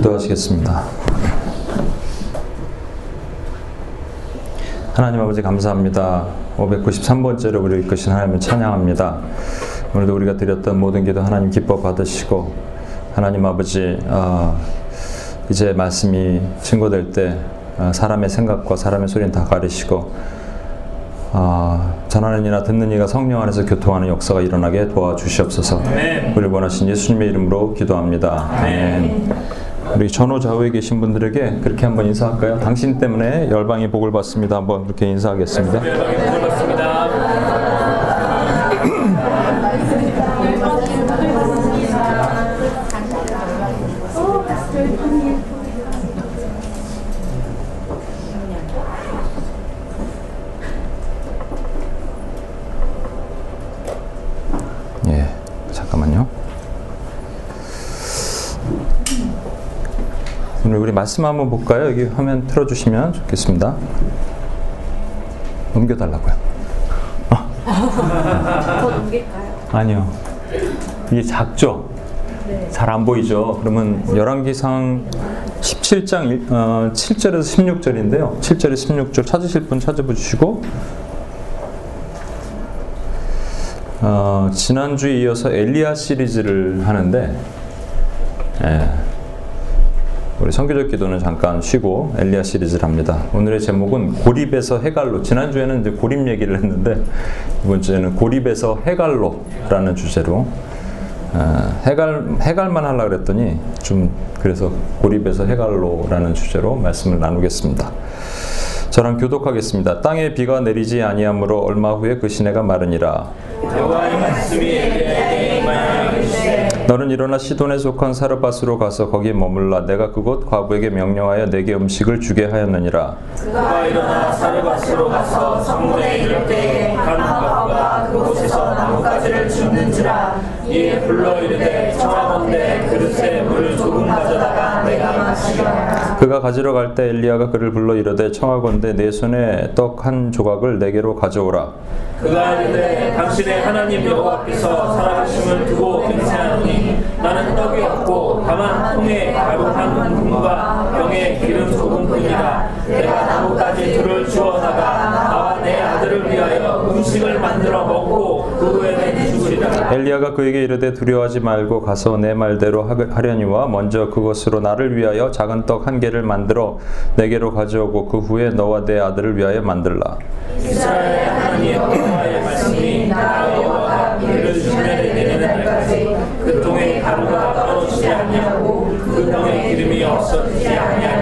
기도하시겠습니다. 하나님 아버지 감사합니다. 593번째로 우리를 이끄신 하나님을 찬양합니다. 오늘도 우리가 드렸던 모든 기도 하나님 기뻐 받으시고 하나님 아버지 어, 이제 말씀이 증거될 때 어, 사람의 생각과 사람의 소리는 다 가리시고 어, 전하는 이나 듣는 이가 성령 안에서 교통하는 역사가 일어나게 도와주시옵소서. 우리를 원하신 예수님의 이름으로 기도합니다. 아멘. 우리 전후 좌우에 계신 분들에게 그렇게 한번 인사할까요? 당신 때문에 열방이 복을 받습니다. 한번 그렇게 인사하겠습니다. 예, 잠깐만요. 오늘 우리 말씀 한번 볼까요? 여기 화면 틀어주시면 좋겠습니다. 넘겨달라고요. 더 넘길까요? 아니요. 이게 작죠? 잘안 보이죠? 그러면 열왕기상 17장 어, 7절에서 16절인데요. 7절에 16절 찾으실 분 찾아보시고 어, 지난주에 이어서 엘리야 시리즈를 하는데 예, 우리 성교적 기도는 잠깐 쉬고 엘리야 시리즈를 합니다. 오늘의 제목은 고립에서 해갈로. 지난주에는 이제 고립 얘기를 했는데 이번 주에는 고립에서 해갈로라는 주제로 어, 해갈 해갈만 하려 그랬더니 좀 그래서 고립에서 해갈로라는 주제로 말씀을 나누겠습니다. 저랑 교독하겠습니다. 땅에 비가 내리지 아니하므로 얼마 후에 그 시내가 마르니라. 너는 일어나 시돈에 속한 사르밧으로 가서 거기 머물라. 내가 그곳 과부에게 명령하여 내게 음식을 주게 하였느니라. 그가 일어나 사르밧으로 가서 성문에 이를 때에 간 과부가 그곳에서 나뭇가지를 줍는지라 이에 불러 이르되 청하건대 그릇에 물을 조금 가져다가 내가 마시라 그가 가지러 갈 때 엘리야가 그를 불러 이르되 청하건대 내 손에 떡 한 조각을 내게로 가져오라. 그가 이르되 당신의 하나님 여호와께서 살아계심을 두고 맹세하노니 나는 떡이 없고 다만 통에 가루한 분과 병에 기름 조금뿐이라 내가 나뭇가지 둘을 주어다가 나와 내 아들을 위하여 음식을 만들어 먹고 그 후에는 죽으리라 엘리야가 그에게 이르되 두려워하지 말고 가서 내 말대로 하- 하려니와 먼저 그것으로 나를 위하여 작은 떡 한 개를 만들어 내게로 가져오고 그 후에 너와 내 아들을 위하여 만들라. 이스라엘의 하나님 여호와의 말씀이 나 여호와가 그를 주면에 내리는 날까지 그 통에 가루가 떨어지지 아니하고 그 병에 기름이 없어지지 하셨느니라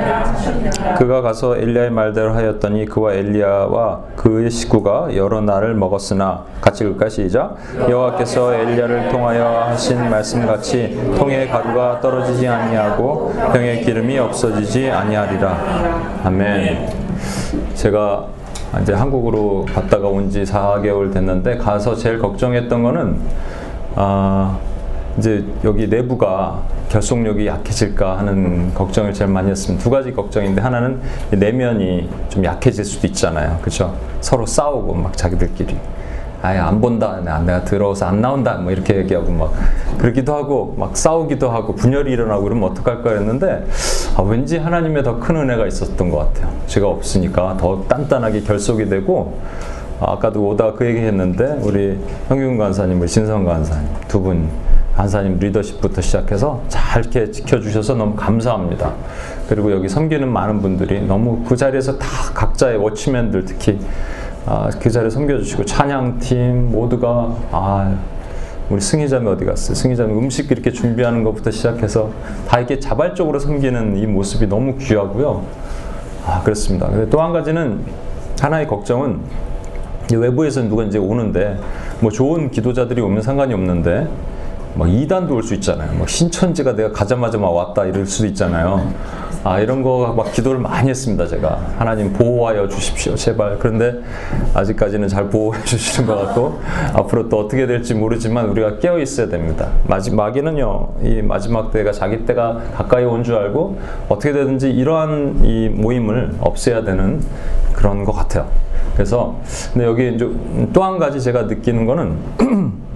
그가 가서 엘리야의 말대로 하였더니 그와 엘리야와 그의 식구가 여러 날을 먹었으나 같이 읽을까? 시작. 여호와께서 엘리야를 통하여 하신 말씀같이 통에 가루가 떨어지지 아니하고 병에 기름이 없어지지 아니하리라. 아멘. 제가 이제 한국으로 갔다가 온 지 4개월 됐는데 가서 제일 걱정했던 거는 아 이제 여기 내부가 결속력이 약해질까 하는 걱정을 제일 많이 했습니다. 두 가지 걱정인데 하나는 내면이 좀 약해질 수도 있잖아요. 그렇죠? 서로 싸우고 막 자기들끼리 아예 안 본다. 나- 내가 들어와서 안 나온다. 뭐 이렇게 얘기하고 막 그러기도 하고 막 싸우기도 하고 분열이 일어나고 그러면 어떡할까 했는데 아, 왠지 하나님의 더 큰 은혜가 있었던 것 같아요. 제가 없으니까 더 단단하게 결속이 되고 아, 아까도 오다 그 얘기 했는데 우리 형균 간사님, 진성 간사님 두 분 간사님 리더십부터 시작해서 잘 이렇게 지켜주셔서 너무 감사합니다. 그리고 여기 섬기는 많은 분들이 너무 그 자리에서 다 각자의 워치맨들 특히 아, 그 자리에 섬겨주시고 찬양팀 모두가 아 우리 승희자매 어디 갔어요? 승희자매 음식 이렇게 준비하는 것부터 시작해서 다 이렇게 자발적으로 섬기는 이 모습이 너무 귀하고요. 아 그렇습니다. 또 한 가지는 하나의 걱정은 이 외부에서 누가 이제 오는데 뭐 좋은 기도자들이 오면 상관이 없는데 막 이단도 올 수 있잖아요. 뭐 신천지가 내가 가자마자 막 왔다 이럴 수도 있잖아요. 아 이런 거 막 기도를 많이 했습니다 제가 하나님 보호하여 주십시오 제발 그런데 아직까지는 잘 보호해 주시는 것 같고 앞으로 또 어떻게 될지 모르지만 우리가 깨어 있어야 됩니다 마지 마귀는요 이 마지막 때가 자기 때가 가까이 온 줄 알고 어떻게 되든지 이러한 이 모임을 없애야 되는 그런 것 같아요 그래서 근데 여기 이제 또 한 가지 제가 느끼는 거는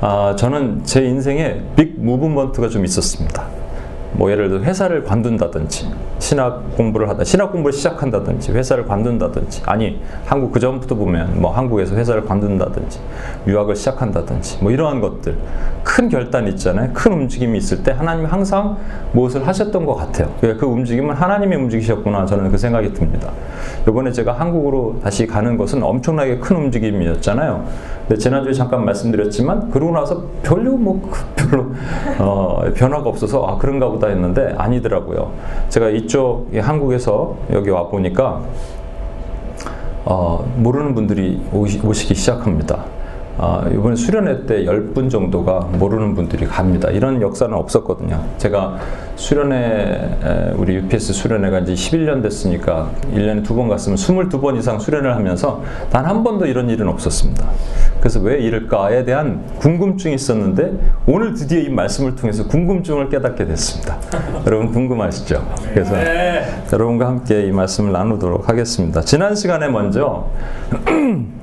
아, 저는 제 인생에 빅 무브먼트가 좀 있었습니다. 뭐 예를 들어 회사를 관둔다든지 신학 공부를 하다 신학 공부를 시작한다든지 회사를 관둔다든지 아니 한국 그 전부터 보면 뭐 한국에서 회사를 관둔다든지 유학을 시작한다든지 뭐 이러한 것들 큰 결단 있잖아요. 큰 움직임이 있을 때 하나님이 항상 무엇을 하셨던 것 같아요. 그 움직임은 하나님이 움직이셨구나 저는 그 생각이 듭니다. 이번에 제가 한국으로 다시 가는 것은 엄청나게 큰 움직임이었잖아요. 근데 지난주에 잠깐 말씀드렸지만 그러고 나서 별로 뭐 별로 어, 변화가 없어서 아 그런가 보다 했는데 아니더라고요. 제가 이쪽 한국에서 여기 와 보니까 어, 모르는 분들이 오시, 오시기 시작합니다. 아, 이번에 수련회 때 10분 정도가 모르는 분들이 갑니다. 이런 역사는 없었거든요. 제가 수련회, 우리 UPS 수련회가 이제 11년 됐으니까 1년에 두 번 갔으면 22번 이상 수련을 하면서 단 한 번도 이런 일은 없었습니다. 그래서 왜 이럴까에 대한 궁금증이 있었는데 오늘 드디어 이 말씀을 통해서 궁금증을 깨닫게 됐습니다. 여러분 궁금하시죠? 그래서 네. 여러분과 함께 이 말씀을 나누도록 하겠습니다. 지난 시간에 먼저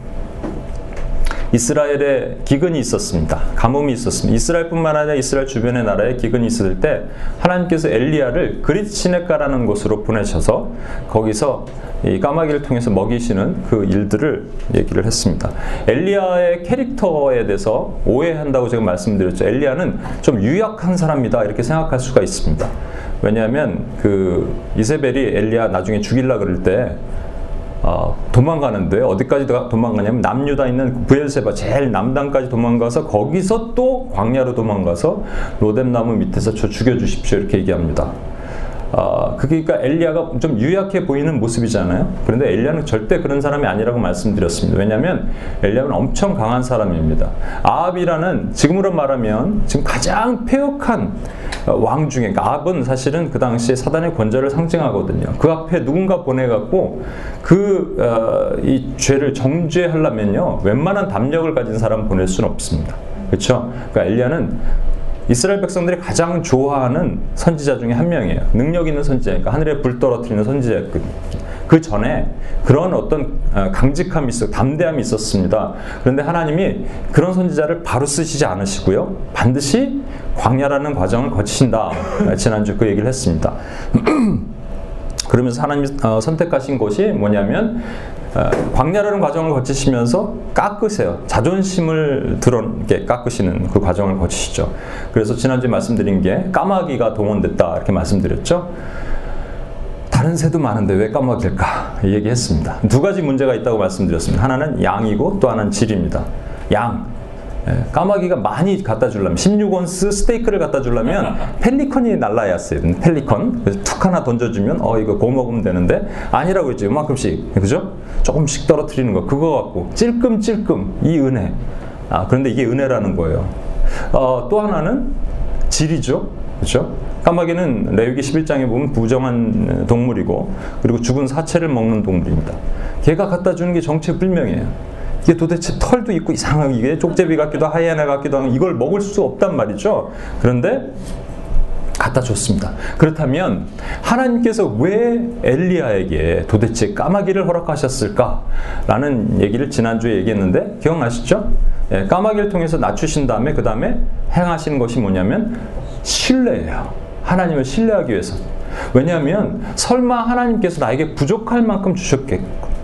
이스라엘에 기근이 있었습니다. 가뭄이 있었습니다. 이스라엘뿐만 아니라 이스라엘 주변의 나라에 기근이 있을 때 하나님께서 엘리야를 그릿 시내가라는 곳으로 보내셔서 거기서 이 까마귀를 통해서 먹이시는 그 일들을 얘기를 했습니다. 엘리야의 캐릭터에 대해서 오해한다고 제가 말씀드렸죠. 엘리야는 좀 유약한 사람이다 이렇게 생각할 수가 있습니다. 왜냐하면 그 이세벨이 엘리야 나중에 죽일라 그럴 때 어, 도망가는데 어디까지 도망가냐면 남유다 있는 부엘세바 제일 남단까지 도망가서 거기서 또 광야로 도망가서 로뎀나무 밑에서 저 죽여주십시오 이렇게 얘기합니다. 아, 그러니까 엘리야가 좀 유약해 보이는 모습이잖아요. 그런데 엘리야는 절대 그런 사람이 아니라고 말씀드렸습니다. 왜냐하면 엘리야는 엄청 강한 사람입니다. 아합이라는 지금으로 말하면 지금 가장 폐역한 어, 왕 중에 그러니까 아합은 사실은 그 당시에 사단의 권좌를 상징하거든요. 그 앞에 누군가 보내갖고 그이 어, 죄를 정죄하려면요 웬만한 담력을 가진 사람 보낼 수는 없습니다. 그렇죠? 그러니까 엘리야는 이스라엘 백성들이 가장 좋아하는 선지자 중에 한 명이에요. 능력 있는 선지자니까 하늘에 불 떨어뜨리는 선지자였거든요. 그 전에 그런 어떤 어, 강직함이 있어 담대함이 있었습니다. 그런데 하나님이 그런 선지자를 바로 쓰시지 않으시고요. 반드시 광야라는 과정을 거치신다. 지난주 그 얘기를 했습니다. 그러면서 하나님이 어, 선택하신 곳이 뭐냐면 어, 광야라는 과정을 거치시면서 깎으세요. 자존심을 드러게 깎으시는 그 과정을 거치시죠. 그래서 지난주에 말씀드린 게 까마귀가 동원됐다 이렇게 말씀드렸죠. 다른 새도 많은데 왜 까마귀일까 얘기했습니다. 두 가지 문제가 있다고 말씀드렸습니다. 하나는 양이고 또 하나는 질입니다. 양. 예, 까마귀가 많이 갖다 주려면 16온스 스테이크를 갖다 주려면 펠리컨이 날라야 했어요. 펠리컨. 그래서 툭 하나 던져주면 어 이거 고 먹으면 되는데 아니라고 했죠. 이만큼씩 그죠? 조금씩 떨어뜨리는 거 그거 갖고 찔끔찔끔 이 은혜. 아 그런데 이게 은혜라는 거예요. 어, 또 하나는 질이죠. 그렇죠? 까마귀는 레위기 11장에 보면 부정한 동물이고 그리고 죽은 사체를 먹는 동물입니다. 걔가 갖다 주는 게 정체불명이에요. 이게 도대체 털도 있고 이상하게 이게 쪽제비 같기도 하이에나 같기도 하고 이걸 먹을 수 없단 말이죠. 그런데 갖다 줬습니다. 그렇다면 하나님께서 왜 엘리야에게 도대체 까마귀를 허락하셨을까라는 얘기를 지난주에 얘기했는데 기억나시죠? 예, 까마귀를 통해서 낮추신 다음에 그 다음에 행하시는 것이 뭐냐면 신뢰예요. 하나님을 신뢰하기 위해서. 왜냐하면 설마 하나님께서 나에게 부족할 만큼 주셨겠고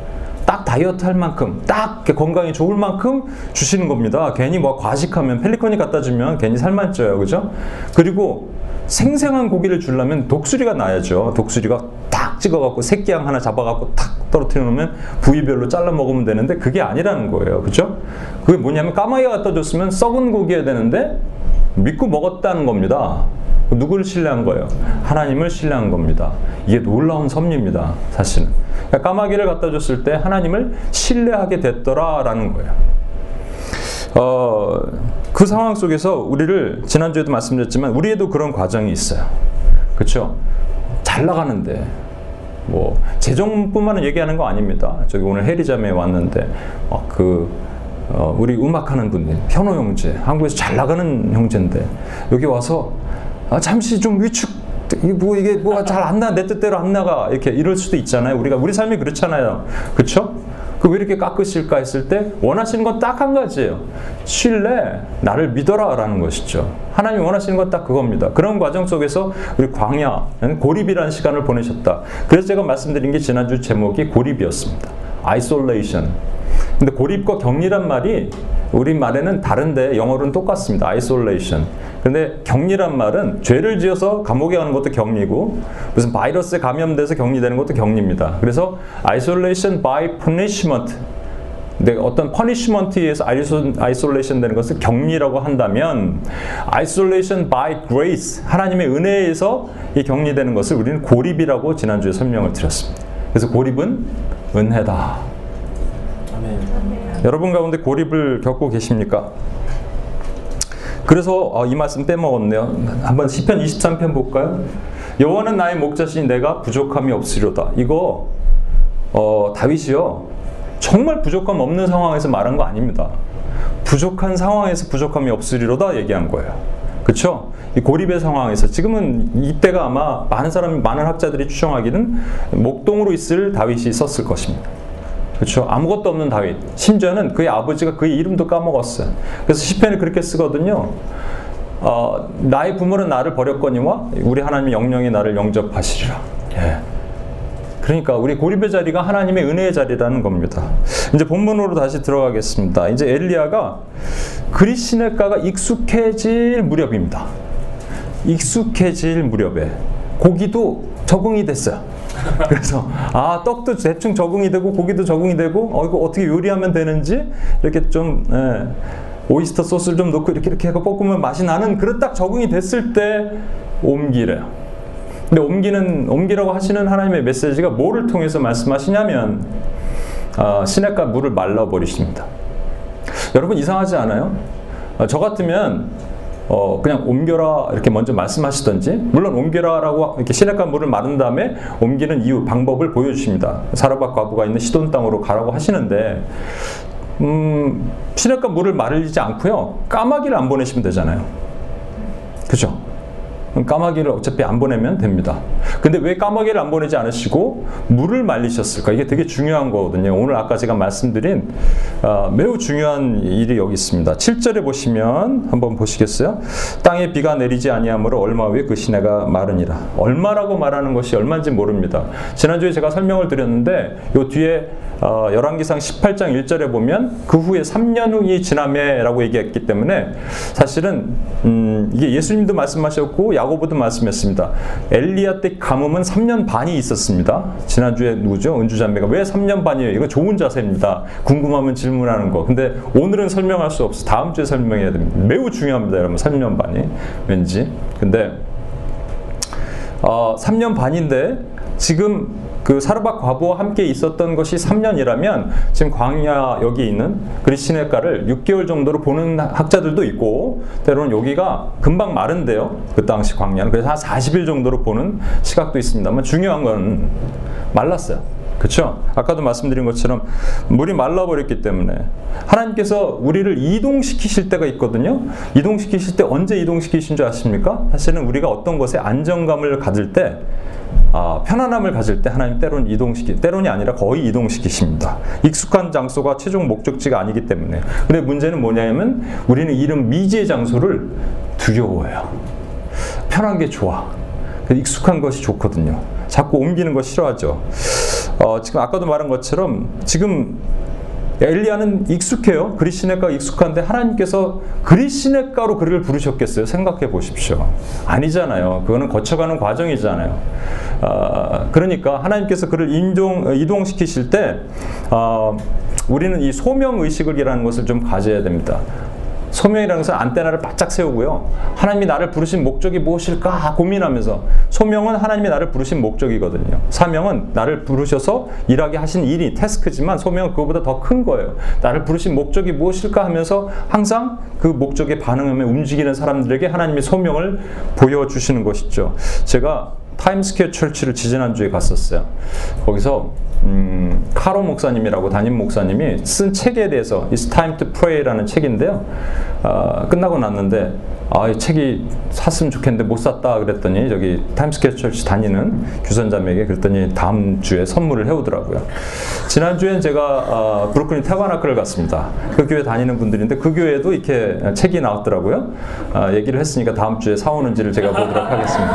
딱 다이어트 할 만큼, 딱 건강이 좋을 만큼 주시는 겁니다. 괜히 뭐 과식하면 펠리컨이 갖다 주면 괜히 살만 쪄요. 그죠? 그리고 생생한 고기를 주려면 독수리가 나야죠. 독수리가 딱 찍어갖고 새끼양 하나 잡아갖고 탁 떨어뜨려 놓으면 부위별로 잘라 먹으면 되는데 그게 아니라는 거예요. 그죠? 그게 뭐냐면 까마귀가 갖다 줬으면 썩은 고기여야 되는데 믿고 먹었다는 겁니다. 누구를 신뢰한 거예요? 하나님을 신뢰한 겁니다. 이게 놀라운 섭리입니다. 사실은. 그러니까 까마귀를 갖다 줬을 때 하나님을 신뢰하게 됐더라라는 거예요. 어, 그 상황 속에서 우리를 지난주에도 말씀드렸지만 우리에도 그런 과정이 있어요. 그렇죠? 잘 나가는데 뭐 재정뿐만은 얘기하는 거 아닙니다. 저기 오늘 해리자매 왔는데 어, 그 어, 우리 음악하는 분들 현호 형제 한국에서 잘 나가는 형제인데 여기 와서 아, 잠시 좀 위축 뭐 이게 뭐가 잘 안 나, 내 뜻대로 안 나가 이렇게 이럴 수도 있잖아요. 우리가 우리 삶이 그렇잖아요. 그렇죠? 그왜 이렇게 깎으실까 했을 때 원하시는 건 딱 한 가지예요. 신뢰, 나를 믿어라라는 것이죠. 하나님이 원하시는 건 딱 그겁니다. 그런 과정 속에서 우리 광야, 고립이라는 시간을 보내셨다. 그래서 제가 말씀드린 게 지난주 제목이 고립이었습니다. isolation. 근데 고립과 격리란 말이 우리 말에는 다른데 영어로는 똑같습니다. isolation. 근데 격리란 말은 죄를 지어서 감옥에 가는 것도 격리고 무슨 바이러스에 감염돼서 격리되는 것도 격리입니다. 그래서 isolation by punishment 근데 어떤 의해서 isolation 되는 것을 격리라고 한다면 isolation by grace 하나님의 은혜에 의해서 이 격리되는 것을 우리는 고립이라고 지난주에 설명을 드렸습니다. 그래서 고립은 은혜다. 여러분 가운데 고립을 겪고 계십니까? 그래서 어, 이 말씀 빼먹었네요. 한번 시편 23편 볼까요? 여호와는 나의 목자시니 내가 부족함이 없으리로다. 이거 어, 다윗이요. 정말 부족함 없는 상황에서 말한 거 아닙니다. 부족한 상황에서 부족함이 없으리로다 얘기한 거예요. 그렇죠? 이 고립의 상황에서 지금은 이때가 아마 많은 사람 많은 학자들이 추정하기는 목동으로 있을 다윗이 썼을 것입니다. 그렇죠? 아무것도 없는 다윗. 심지어는 그의 아버지가 그의 이름도 까먹었어요. 그래서 시편을 그렇게 쓰거든요. 어, 나의 부모는 나를 버렸거니와 우리 하나님 영령이 나를 영접하시리라. 예. 그러니까 우리 고립의 자리가 하나님의 은혜의 자리라는 겁니다. 이제 본문으로 다시 들어가겠습니다. 이제 엘리야가 그리시네가가 익숙해질 무렵입니다. 익숙해질 무렵에 고기도 적응이 됐어요. 그래서 아 떡도 대충 적응이 되고 고기도 적응이 되고 어 이거 어떻게 요리하면 되는지 이렇게 좀 예, 오이스터 소스를 좀 넣고 이렇게 이렇게 하고 볶으면 맛이 나는 그릇 딱 적응이 됐을 때 옮기래요. 근데 옮기는 옮기라고 하시는 하나님의 메시지가 뭐를 통해서 말씀하시냐면 어, 시냇가 물을 말라 버리십니다. 여러분 이상하지 않아요? 어, 저 같으면 어, 그냥 옮겨라 이렇게 먼저 말씀하시던지 물론 옮겨라라고 이렇게 시냇가 물을 마른 다음에 옮기는 이유 방법을 보여주십니다. 사르밧 과부가 있는 시돈 땅으로 가라고 하시는데 음, 시냇가 물을 마르지 않고요 까마귀를 안 보내시면 되잖아요. 그죠? 까마귀를 어차피 안 보내면 됩니다. 근데 왜 까마귀를 안 보내지 않으시고 물을 말리셨을까? 이게 되게 중요한 거거든요. 오늘 아까 제가 말씀드린 어, 매우 중요한 일이 여기 있습니다. 7절에 보시면 한번 보시겠어요? 땅에 비가 내리지 아니하므로 얼마 후에 그 시내가 마르니라. 얼마라고 말하는 것이 얼마인지 모릅니다. 지난주에 제가 설명을 드렸는데 요 뒤에 어, 열왕기상 18장 1절에 보면 그 후에 3년 후이 지남에라고 얘기했기 때문에 사실은 음, 이게 예수님도 말씀하셨고 야고보도 말씀했습니다. 엘리야 때 가뭄은 3년 반이 있었습니다. 지난주에 누구죠? 은주 자매가 왜 3년 반이에요? 이거 좋은 자세입니다. 궁금하면 질문하는 거. 근데 오늘은 설명할 수 없어. 다음 주에 설명해야 됩니다. 매우 중요합니다, 여러분. 3년 반이 왠지. 근데 어, 3년 반인데 지금 그 사르밧 과부와 함께 있었던 것이 3년이라면 지금 광야 여기 있는 그리시네가를 6개월 정도로 보는 학자들도 있고 때로는 여기가 금방 마른데요. 그 당시 광야는 그래서 한 40일 정도로 보는 시각도 있습니다만 중요한 건 말랐어요. 그렇죠? 아까도 말씀드린 것처럼 물이 말라버렸기 때문에 하나님께서 우리를 이동시키실 때가 있거든요. 이동시키실 때 언제 이동시키신 줄 아십니까? 사실은 우리가 어떤 것에 안정감을 가질 때 아, 편안함을 가질 때 하나님 때론 이동시키, 때론이 아니라 거의 이동시키십니다. 익숙한 장소가 최종 목적지가 아니기 때문에. 근데 문제는 뭐냐면 우리는 이런 미지의 장소를 두려워해요. 편한 게 좋아. 익숙한 것이 좋거든요. 자꾸 옮기는 거 싫어하죠. 어, 지금 아까도 말한 것처럼 지금 엘리야는 익숙해요. 그리시네가 익숙한데 하나님께서 그리시네가로 그를 부르셨겠어요? 생각해 보십시오. 아니잖아요. 그거는 거쳐가는 과정이잖아요. 어, 그러니까 하나님께서 그를 인종, 이동시키실 때 어, 우리는 이 소명 의식을이라는 것을 좀 가져야 됩니다. 소명이라는 것은 안테나를 바짝 세우고요. 하나님이 나를 부르신 목적이 무엇일까 고민하면서 소명은 하나님이 나를 부르신 목적이거든요. 사명은 나를 부르셔서 일하게 하신 일이 태스크지만 소명은 그거보다 더 큰 거예요. 나를 부르신 목적이 무엇일까 하면서 항상 그 목적에 반응하며 움직이는 사람들에게 하나님의 소명을 보여주시는 것이죠. 제가 Times Square Church를 지지난주에 갔었어요. 거기서 음, 카터 목사님이라고 담임 목사님이 쓴 책에 대해서 It's Time to Pray라는 책인데요. 어, 끝나고 났는데 아, 이 책이 샀으면 좋겠는데 못 샀다 그랬더니 저기 Times Square Church 다니는 규선자매에게 그랬더니 다음 주에 선물을 해오더라고요. 지난주엔 제가 아, 브루클린 타바나클을 갔습니다. 그 교회 다니는 분들인데 그 교회도 이렇게 책이 나왔더라고요. 아, 얘기를 했으니까 다음 주에 사오는지를 제가 보도록 하겠습니다.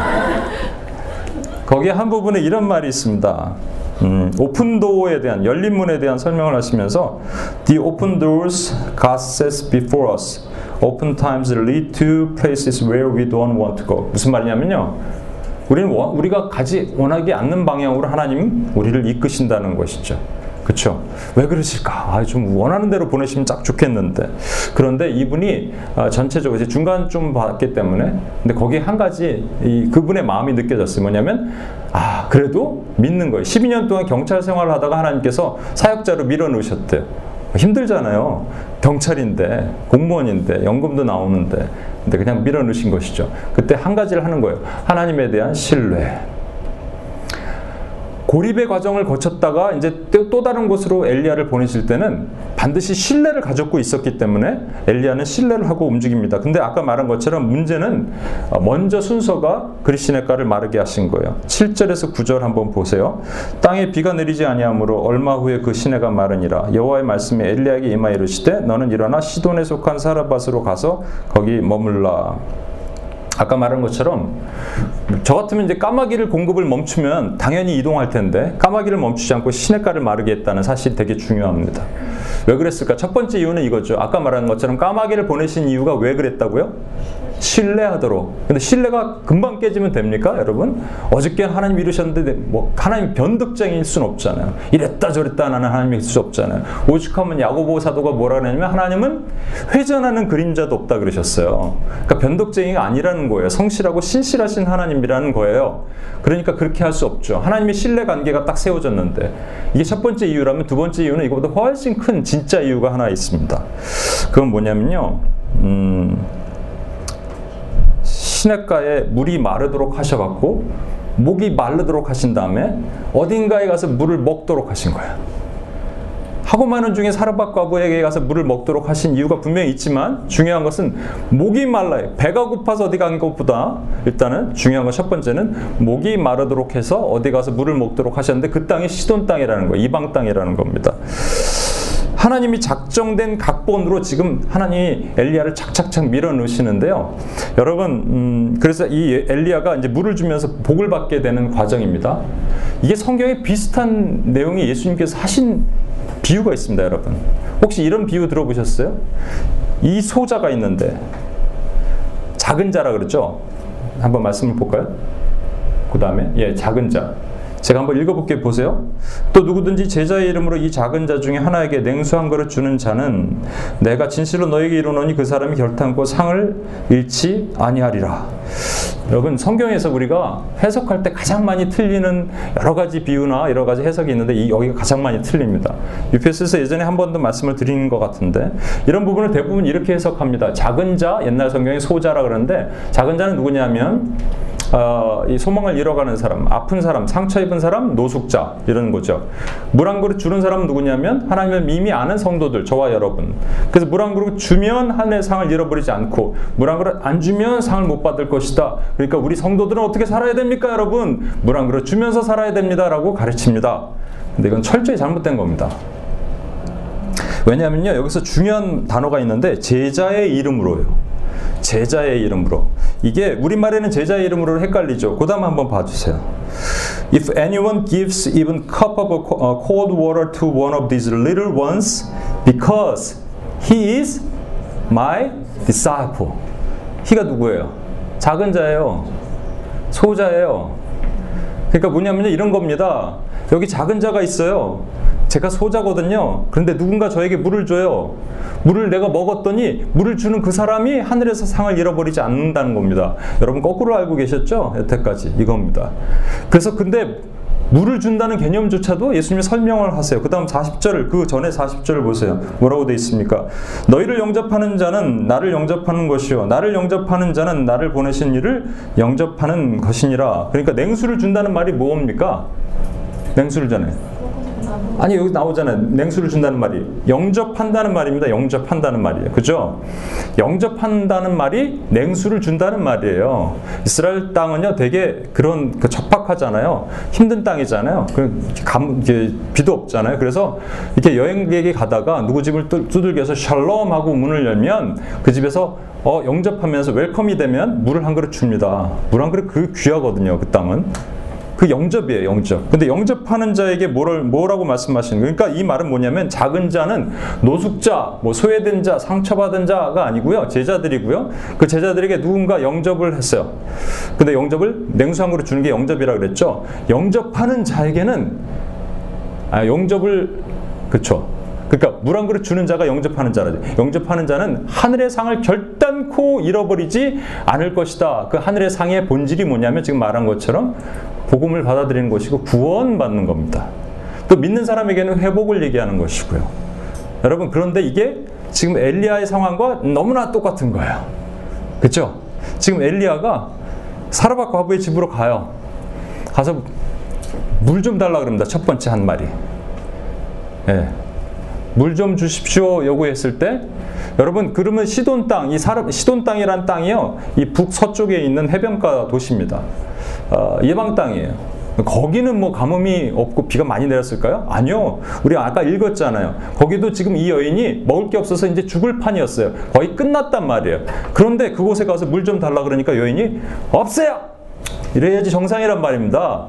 거기에 한 부분에 이런 말이 있습니다. 음, 오픈 도어에 대한 열린 문에 대한 설명을 하시면서 The open doors God sets before us. Open times lead to places where we don't want to go. 무슨 말이냐면요. 우리는 원, 우리가 가지 원하지 않는 방향으로 하나님 우리를 이끄신다는 것이죠. 그렇죠? 왜 그러실까? 아, 좀 원하는 대로 보내시면 딱 좋겠는데. 그런데 이분이 아, 전체적으로 이제 중간 좀 봤기 때문에 근데 거기에 한 가지 이 그분의 마음이 느껴졌어요. 뭐냐면 아, 그래도 믿는 거예요. 12년 동안 경찰 생활을 하다가 하나님께서 사역자로 밀어 넣으셨대요. 힘들잖아요. 경찰인데, 공무원인데, 연금도 나오는데, 근데 그냥 밀어 넣으신 것이죠. 그때 한 가지를 하는 거예요. 하나님에 대한 신뢰. 고립의 과정을 거쳤다가 이제 또 다른 곳으로 엘리야를 보내실 때는 반드시 신뢰를 가졌고 있었기 때문에 엘리야는 신뢰를 하고 움직입니다. 근데 아까 말한 것처럼 문제는 먼저 순서가 그리시네가를 마르게 하신 거예요. 7절에서 9절 한번 보세요. 땅에 비가 내리지 아니하므로 얼마 후에 그 시내가 마르니라. 여호와의 말씀이 엘리야에게 임하 이르시되 너는 일어나 시돈에 속한 사라밧으로 가서 거기 머물라. 아까 말한 것처럼 저 같으면 이제 까마귀를 공급을 멈추면 당연히 이동할 텐데 까마귀를 멈추지 않고 시냇가를 마르게 했다는 사실이 되게 중요합니다. 왜 그랬을까? 첫 번째 이유는 이거죠. 아까 말한 것처럼 까마귀를 보내신 이유가 왜 그랬다고요? 신뢰하도록. 근데 신뢰가 금방 깨지면 됩니까, 여러분? 어저께 하나님 이루셨는데 뭐 하나님 변덕쟁이일 순 없잖아요. 이랬다 저랬다 나는 하나님이 있을 수 없잖아요. 오죽하면 야고보 사도가 뭐라 그러냐면 하나님은 회전하는 그림자도 없다 그러셨어요. 그러니까 변덕쟁이가 아니라는 거예요. 성실하고 신실하신 하나님이라는 거예요. 그러니까 그렇게 할 수 없죠. 하나님의 신뢰 관계가 딱 세워졌는데 이게 첫 번째 이유라면 두 번째 이유는 이거보다 훨씬 큰 진짜 이유가 하나 있습니다. 그건 뭐냐면요. 음, 시냇가에 물이 마르도록 하셔갖고 목이 마르도록 하신 다음에 어딘가에 가서 물을 먹도록 하신 거예요. 하고 많은 중에 사르밧 과부에게 가서 물을 먹도록 하신 이유가 분명히 있지만 중요한 것은 목이 말라요. 배가 고파서 어디 간 것보다 일단은 중요한 건첫 번째는 목이 마르도록 해서 어디 가서 물을 먹도록 하셨는데 그 땅이 시돈 땅이라는 거예요. 이방 땅이라는 겁니다. 하나님이 작정된 각본으로 지금 하나님이 엘리야를 착착착 밀어 넣으시는데요. 여러분, 음, 그래서 이 엘리야가 이제 물을 주면서 복을 받게 되는 과정입니다. 이게 성경에 비슷한 내용이 예수님께서 하신 비유가 있습니다, 여러분. 혹시 이런 비유 들어보셨어요? 이 소자가 있는데 작은 자라 그랬죠? 한번 말씀을 볼까요? 그 다음에 예, 작은 자. 제가 한번 읽어볼게 보세요. 또 누구든지 제자의 이름으로 이 작은 자 중에 하나에게 냉수 한 그릇 주는 자는 내가 진실로 너에게 이르노니 그 사람이 결탄코 상을 잃지 아니하리라. 여러분 성경에서 우리가 해석할 때 가장 많이 틀리는 여러 가지 비유나 여러 가지 해석이 있는데 이 여기가 가장 많이 틀립니다. 유페스에서 예전에 한 번도 말씀을 드린 것 같은데 이런 부분을 대부분 이렇게 해석합니다. 작은 자 옛날 성경에 소자라 그러는데 작은 자는 누구냐면 어, 이 소망을 잃어가는 사람, 아픈 사람, 상처 입은 사람, 노숙자 이런 거죠. 물 한 그릇 주는 사람은 누구냐면 하나님을 이미 아는 성도들, 저와 여러분. 그래서 물 한 그릇 주면 하늘의 상을 잃어버리지 않고 물 한 그릇 안 주면 상을 못 받을 것이다. 그러니까 우리 성도들은 어떻게 살아야 됩니까, 여러분? 물 한 그릇 주면서 살아야 됩니다라고 가르칩니다. 근데 이건 철저히 잘못된 겁니다. 왜냐하면요 여기서 중요한 단어가 있는데 제자의 이름으로요. 제자의 이름으로. 이게 우리말에는 제자의 이름으로 헷갈리죠. 그 다음 한번 봐주세요. If anyone gives even cup of cold water to one of these little ones because he is my disciple. he가 누구예요? 작은 자예요. 소자예요. 그러니까 뭐냐면 이런 겁니다. 여기 작은 자가 있어요. 제가 소자거든요. 그런데 누군가 저에게 물을 줘요. 물을 내가 먹었더니 물을 주는 그 사람이 하늘에서 상을 잃어버리지 않는다는 겁니다. 여러분 거꾸로 알고 계셨죠? 여태까지 이겁니다. 그래서 근데 물을 준다는 개념조차도 예수님이 설명을 하세요. 그 다음 40절, 그 전에 40절을 보세요. 뭐라고 돼 있습니까? 너희를 영접하는 자는 나를 영접하는 것이요. 나를 영접하는 자는 나를 보내신 이를 영접하는 것이니라. 그러니까 냉수를 준다는 말이 뭡니까? 냉수를 전해. 아니 여기 나오잖아요. 냉수를 준다는 말이 영접한다는 말입니다. 영접한다는 말이에요. 그죠? 영접한다는 말이 냉수를 준다는 말이에요. 이스라엘 땅은요, 되게 그런 그 적박하잖아요. 힘든 땅이잖아요. 그 감, 비도 없잖아요. 그래서 이렇게 여행객이 가다가 누구 집을 두들겨서 샬롬 하고 문을 열면 그 집에서 어, 영접하면서 웰컴이 되면 물을 한 그릇 줍니다. 물 한 그릇 그 귀하거든요. 그 땅은. 그 영접이에요, 영접. 근데 영접하는 자에게 뭐를, 뭐라고 말씀하시는 거예요? 그러니까 이 말은 뭐냐면 작은 자는 노숙자, 뭐 소외된 자, 상처받은 자가 아니고요. 제자들이고요. 그 제자들에게 누군가 영접을 했어요. 근데 영접을 냉수함으로 주는 게 영접이라 고 그랬죠. 영접하는 자에게는 아, 영접을 그쵸. 그러니까 물 한 그릇 주는 자가 영접하는 자라죠. 영접하는 자는 하늘의 상을 결단코 잃어버리지 않을 것이다. 그 하늘의 상의 본질이 뭐냐면 지금 말한 것처럼 복음을 받아들이는 것이고 구원받는 겁니다. 또 믿는 사람에게는 회복을 얘기하는 것이고요. 여러분 그런데 이게 지금 엘리야의 상황과 너무나 똑같은 거예요. 그렇죠? 지금 엘리야가 사르밧 과부의 집으로 가요. 가서 물 좀 달라 그럽니다. 첫 번째 한 말이. 예. 물 좀 주십시오 요구했을 때 여러분 그러면 시돈 땅, 이 사람 시돈 땅이란 땅이요. 이 북서쪽에 있는 해변가 도시입니다. 어, 예방 땅이에요. 거기는 뭐 가뭄이 없고 비가 많이 내렸을까요? 아니요. 우리 아까 읽었잖아요. 거기도 지금 이 여인이 먹을 게 없어서 이제 죽을 판이었어요. 거의 끝났단 말이에요. 그런데 그곳에 가서 물 좀 달라 그러니까 여인이 없어요. 이래야지 정상이란 말입니다.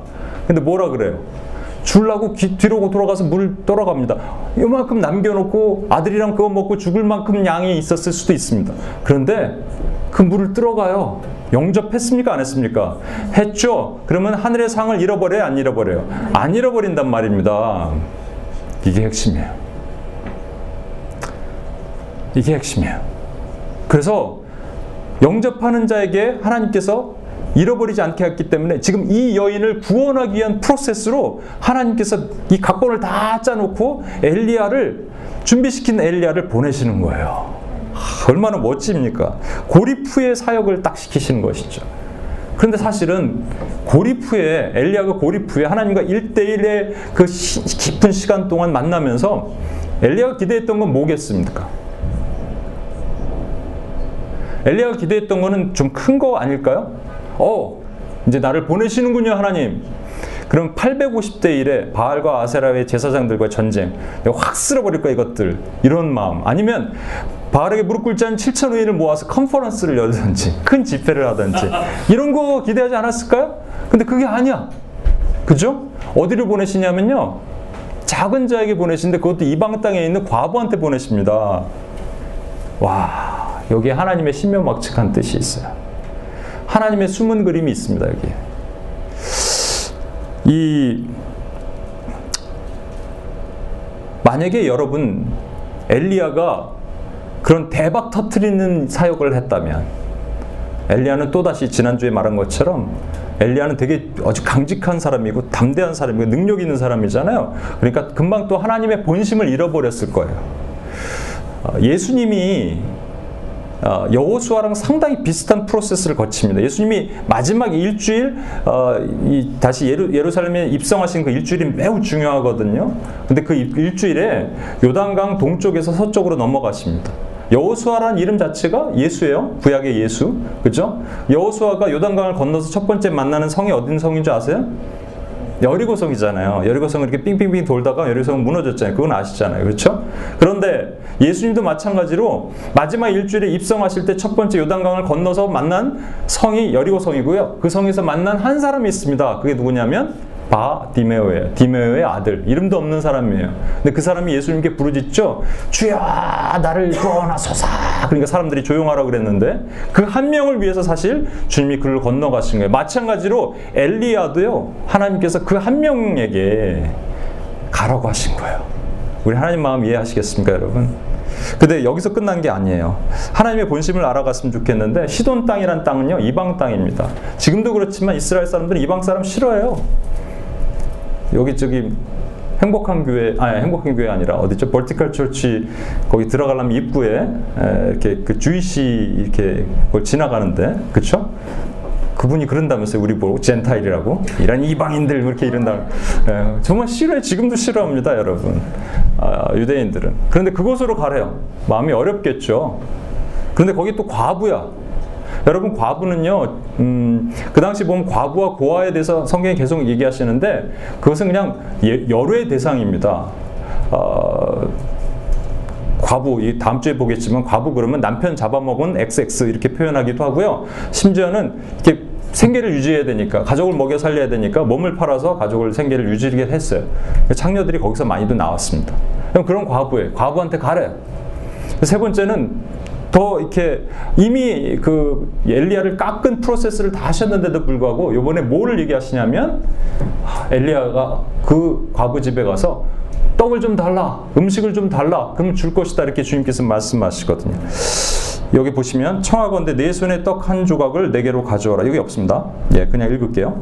근데 뭐라 그래요? 줄라고 뒤로 돌아가서 물을 떠러갑니다. 이만큼 남겨놓고 아들이랑 그거 먹고 죽을 만큼 양이 있었을 수도 있습니다. 그런데 그 물을 들어가요. 영접했습니까? 안 했습니까? 했죠. 그러면 하늘의 상을 잃어버려요? 안 잃어버려요? 안 잃어버린단 말입니다. 이게 핵심이에요. 이게 핵심이에요. 그래서 영접하는 자에게 하나님께서 잃어버리지 않게 했기 때문에 지금 이 여인을 구원하기 위한 프로세스로 하나님께서 이 각본을 다 짜놓고 엘리야를 준비시킨 엘리야를 보내시는 거예요. 얼마나 멋집니까? 고립 후의 사역을 딱 시키시는 것이죠. 그런데 사실은 고립 후에 엘리야가 고립 후에 하나님과 1대1의 그 시, 깊은 시간 동안 만나면서 엘리야가 기대했던 건 뭐겠습니까? 엘리야가 기대했던 거는 좀 큰 거 아닐까요? 어, 이제 나를 보내시는군요, 하나님. 그럼 850대 1에 바알과 아세라의 제사장들과 전쟁. 확 쓸어버릴 거야, 이것들. 이런 마음. 아니면 바알에게 무릎 꿇지 않은 7천 의인을 모아서 컨퍼런스를 열든지, 큰 집회를 하든지. 이런 거 기대하지 않았을까요? 근데 그게 아니야. 그죠? 어디를 보내시냐면요. 작은 자에게 보내신데 그것도 이방 땅에 있는 과부한테 보내십니다. 와, 여기에 하나님의 신명막측한 뜻이 있어요. 하나님의 숨은 그림이 있습니다, 여기. 이 만약에 여러분 엘리야가 그런 대박 터트리는 사역을 했다면 엘리야는 또다시 지난주에 말한 것처럼 엘리야는 되게 아주 강직한 사람이고 담대한 사람이고 능력 있는 사람이잖아요. 그러니까 금방 또 하나님의 본심을 잃어버렸을 거예요. 어, 예수님이 어, 여호수아랑 상당히 비슷한 프로세스를 거칩니다. 예수님이 마지막 일주일 어, 이, 다시 예루, 예루살렘에 입성하신 그 일주일이 매우 중요하거든요. 근데 그 일주일에 요단강 동쪽에서 서쪽으로 넘어가십니다. 여호수아라는 이름 자체가 예수예요. 구약의 예수. 그죠? 여호수아가 요단강을 건너서 첫 번째 만나는 성이 어딘 성인 줄 아세요? 여리고성이잖아요. 여리고성을 이렇게 삥삥삥 돌다가 여리고성은 무너졌잖아요. 그건 아시잖아요. 그렇죠? 그런데 예수님도 마찬가지로 마지막 일주일에 입성하실 때 첫 번째 요단강을 건너서 만난 성이 여리고성이고요. 그 성에서 만난 한 사람이 있습니다. 그게 누구냐면 바 디메오예요. 디메오의 아들. 이름도 없는 사람이에요. 근데 그 사람이 예수님께 부르짖죠. 주여 나를 구원하소서. 그러니까 사람들이 조용하라고 그랬는데 그 한 명을 위해서 사실 주님이 그를 건너가신 거예요. 마찬가지로 엘리야도요. 하나님께서 그 한 명에게 가라고 하신 거예요. 우리 하나님 마음 이해하시겠습니까, 여러분? 근데 여기서 끝난 게 아니에요. 하나님의 본심을 알아갔으면 좋겠는데 시돈 땅이란 땅은요 이방 땅입니다. 지금도 그렇지만 이스라엘 사람들은 이방 사람 싫어해요. 여기 저기 행복한 교회 아니 행복한 교회 아니라 어디죠? 벌티컬 철치 거기 들어가려면 입구에 이렇게 그 주이시 이렇게 그걸 지나가는데 그렇죠? 그분이 그런다면서요. 우리 보고 젠타일이라고 이런 이방인들 그렇게 이런다. 예, 정말 싫어요. 지금도 싫어합니다, 여러분. 아, 유대인들은. 그런데 그곳으로 가래요. 마음이 어렵겠죠. 그런데 거기 또 과부야. 여러분 과부는요, 음, 그 당시 보면 과부와 고아에 대해서 성경이 계속 얘기하시는데 그것은 그냥 예, 열외 대상입니다. 어, 과부, 이 다음 주에 보겠지만 과부 그러면 남편 잡아먹은 XX 이렇게 표현하기도 하고요. 심지어는 이렇게 생계를 유지해야 되니까 가족을 먹여 살려야 되니까 몸을 팔아서 가족을 생계를 유지하게 했어요. 창녀들이 거기서 많이도 나왔습니다. 그럼 그런 과부에 과부한테 가래요. 세 번째는 더 이렇게 이미 그 엘리야를 깎은 프로세스를 다 하셨는데도 불구하고 이번에 뭐를 얘기하시냐면 엘리야가 그 과부 집에 가서 떡을 좀 달라, 음식을 좀 달라, 그러면 줄 것이다 이렇게 주님께서 말씀하시거든요. 여기 보시면 청하건대 내 손에 떡 한 조각을 내게로 가져와라. 여기 없습니다. 예, 그냥 읽을게요.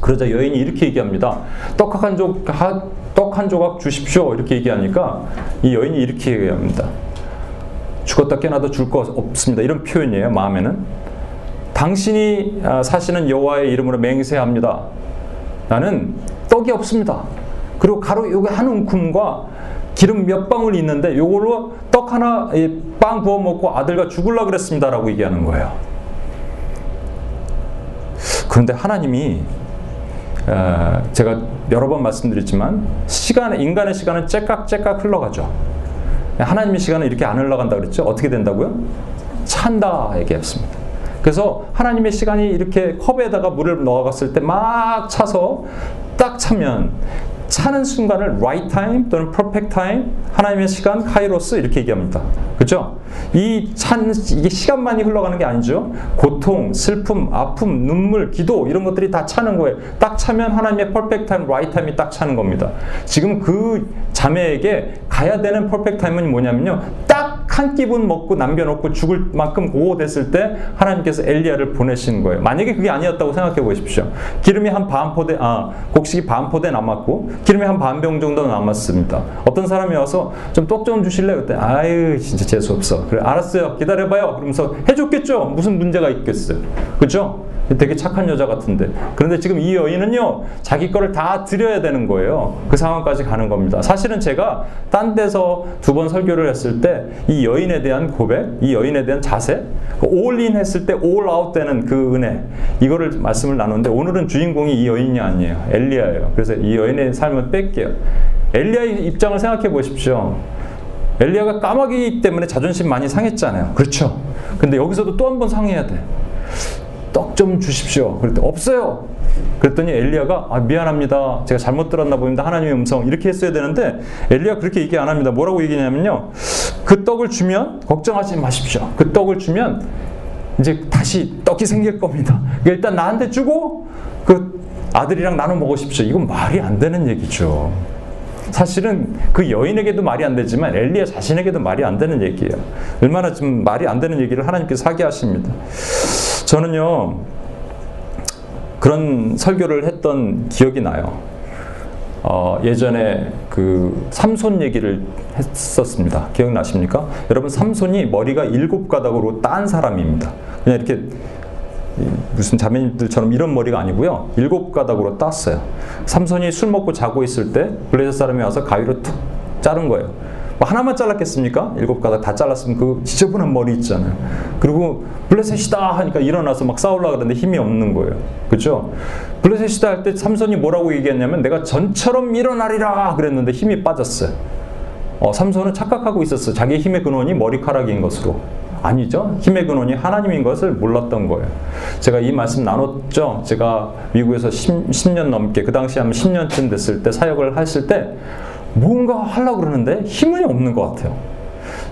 그러자 여인이 이렇게 얘기합니다. 떡 한 조각, 떡 한 조각 주십시오. 이렇게 얘기하니까 이 여인이 이렇게 얘기합니다. 죽었다 깨나도 줄거 없습니다. 이런 표현이에요. 마음에는 당신이 아, 사시는 여호와의 이름으로 맹세합니다. 나는 떡이 없습니다. 그리고 가루 요게 한 움큼과 기름 몇 방울 있는데 요걸로 떡 하나 빵 구워 먹고 아들과 죽을라 그랬습니다라고 얘기하는 거예요. 그런데 하나님이 아, 제가 여러 번 말씀드렸지만 시간 인간의 시간은 째깍째깍 흘러가죠. 하나님의 시간은 이렇게 안 흘러간다 그랬죠. 어떻게 된다고요? 찬다 얘기했습니다. 그래서 하나님의 시간이 이렇게 컵에다가 물을 넣어갔을 때 막 차서 딱 차면 차는 순간을 right time 또는 perfect time 하나님의 시간 카이로스 이렇게 얘기합니다. 그렇죠? 이 찬 이게 시간만이 흘러가는 게 아니죠. 고통, 슬픔, 아픔, 눈물, 기도 이런 것들이 다 차는 거예요. 딱 차면 하나님의 perfect time, right time이 딱 차는 겁니다. 지금 그 자매에게 가야 되는 perfect time은 뭐냐면요. 딱 한 끼분 먹고 남겨놓고 죽을 만큼 고호됐을 때 하나님께서 엘리야를 보내신 거예요. 만약에 그게 아니었다고 생각해 보십시오. 기름이 한 반 포대, 아, 곡식이 반 포대 남았고 기름이 한 반 병 정도 남았습니다. 어떤 사람이 와서 좀떡좀 주실래요? 그때 아유 진짜 재수 없어. 그래 알았어요. 기다려봐요. 그러면서 해줬겠죠. 무슨 문제가 있겠어요. 그죠? 되게 착한 여자 같은데. 그런데 지금 이 여인은요, 자기 거를 다 드려야 되는 거예요. 그 상황까지 가는 겁니다. 사실은 제가 딴 데서 두 번 설교를 했을 때 이 여인에 대한 고백, 이 여인에 대한 자세, all in 했을 때 all out 되는 그 은혜, 이거를 말씀을 나누는데 오늘은 주인공이 이 여인이 아니에요. 엘리야예요. 그래서 이 여인의 삶을 뺄게요. 엘리야의 입장을 생각해 보십시오. 엘리야가 까마귀 때문에 자존심 많이 상했잖아요. 그렇죠. 근데 여기서도 또 한 번 상해야 돼. 떡 좀 주십시오. 그랬더니 없어요. 그랬더니 엘리야가 아, 미안합니다. 제가 잘못 들었나 봅니다. 하나님의 음성 이렇게 했어야 되는데 엘리야 그렇게 얘기 안 합니다. 뭐라고 얘기냐면요. 그 떡을 주면 걱정하지 마십시오. 그 떡을 주면 이제 다시 떡이 생길 겁니다. 그러니까 일단 나한테 주고 그 아들이랑 나눠 먹으십시오. 이건 말이 안 되는 얘기죠. 사실은 그 여인에게도 말이 안 되지만 엘리야 자신에게도 말이 안 되는 얘기예요. 얼마나 좀 말이 안 되는 얘기를 하나님께서 하게 하십니다. 저는요 그런 설교를 했던 기억이 나요. 어, 예전에 그 삼손 얘기를 했었습니다. 기억나십니까? 여러분 삼손이 머리가 일곱 가닥으로 딴 사람입니다. 그냥 이렇게 무슨 자매님들처럼 이런 머리가 아니고요. 일곱 가닥으로 땄어요. 삼손이 술 먹고 자고 있을 때 블레셋 사람이 와서 가위로 툭 자른 거예요. 뭐 하나만 잘랐겠습니까? 일곱 가닥 다 잘랐으면 그 지저분한 머리 있잖아요. 그리고 블레셋이다 하니까 일어나서 막 싸우려고 그러는데 힘이 없는 거예요. 그죠? 블레셋이다 할 때 삼손이 뭐라고 얘기했냐면 내가 전처럼 일어나리라 그랬는데 힘이 빠졌어요. 어, 삼손은 착각하고 있었어요. 자기의 힘의 근원이 머리카락인 것으로. 아니죠. 힘의 근원이 하나님인 것을 몰랐던 거예요. 제가 이 말씀 나눴죠. 제가 미국에서 10, 년 넘게 그 당시 한 10년쯤 됐을 때 사역을 했을 때 뭔가 하려고 그러는데 힘이 없는 것 같아요.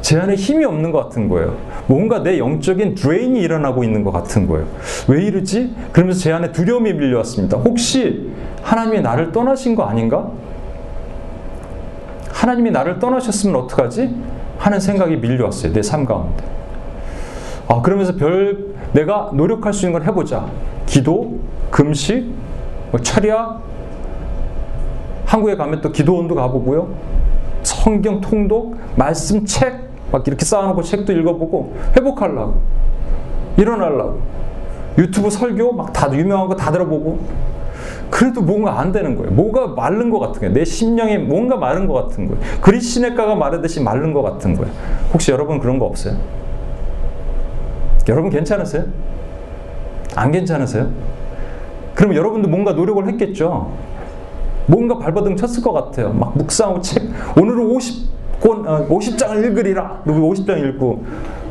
제 안에 힘이 없는 것 같은 거예요. 뭔가 내 영적인 드레인이 일어나고 있는 것 같은 거예요. 왜 이러지? 그러면서 제 안에 두려움이 밀려왔습니다. 혹시 하나님이 나를 떠나신 거 아닌가? 하나님이 나를 떠나셨으면 어떡하지? 하는 생각이 밀려왔어요. 내 삶 가운데. 아, 그러면서 별, 내가 노력할 수 있는 걸 해보자. 기도, 금식, 뭐 철야, 한국에 가면 또 기도원도 가보고요. 성경 통독, 말씀 책, 막 이렇게 쌓아놓고 책도 읽어보고 회복하려고. 일어나려고. 유튜브 설교 막 다 유명한 거 다 들어보고 그래도 뭔가 안 되는 거예요. 뭐가 마른 것 같은 거예요. 내 심령이 뭔가 마른 것 같은 거예요. 그리시네가가 마르듯이 마른 것 같은 거예요. 혹시 여러분 그런 거 없어요? 여러분 괜찮으세요? 안 괜찮으세요? 그럼 여러분도 뭔가 노력을 했겠죠? 뭔가 발버둥 쳤을 것 같아요. 막 묵상하고 책, 오늘은 50권, 어, 50장을 읽으리라. 누구 50장 읽고,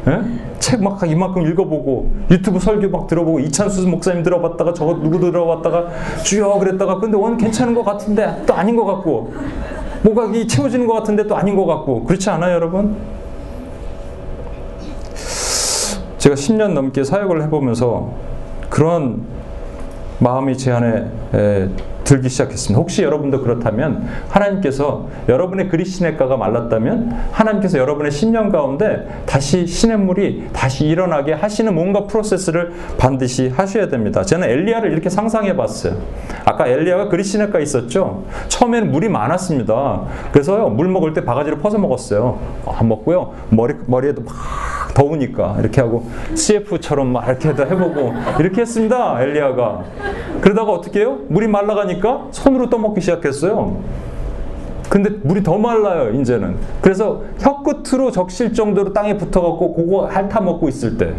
예? 책막 이만큼 읽어보고, 유튜브 설교 막 들어보고, 이찬수 목사님 들어봤다가, 저거 누구 들어봤다가, 주여 그랬다가, 근데 오늘 괜찮은 것 같은데, 또 아닌 것 같고, 뭐가 채워지는 것 같은데 또 아닌 것 같고, 그렇지 않아요, 여러분? 제가 10년 넘게 사역을 해보면서 그런 마음이 제 안에 들기 시작했습니다. 혹시 여러분도 그렇다면 하나님께서 여러분의 그리시네가가 말랐다면 하나님께서 여러분의 신년 가운데 다시 시냇물이 다시 일어나게 하시는 뭔가 프로세스를 반드시 하셔야 됩니다. 저는 엘리야를 이렇게 상상해 봤어요. 아까 엘리야가 그리시네가 있었죠. 처음에는 물이 많았습니다. 그래서요 물 먹을 때 바가지를 퍼서 먹었어요. 안 먹고요 머리 머리에도 막 더우니까 이렇게 하고 CF처럼 막 이렇게 해보고 이렇게 했습니다. 엘리야가 그러다가 어떻게 해요? 물이 말라가니까 손으로 떠먹기 시작했어요. 근데 물이 더 말라요, 이제는. 그래서 혀 끝으로 적실 정도로 땅에 붙어갖고 그거 핥아 먹고 있을 때.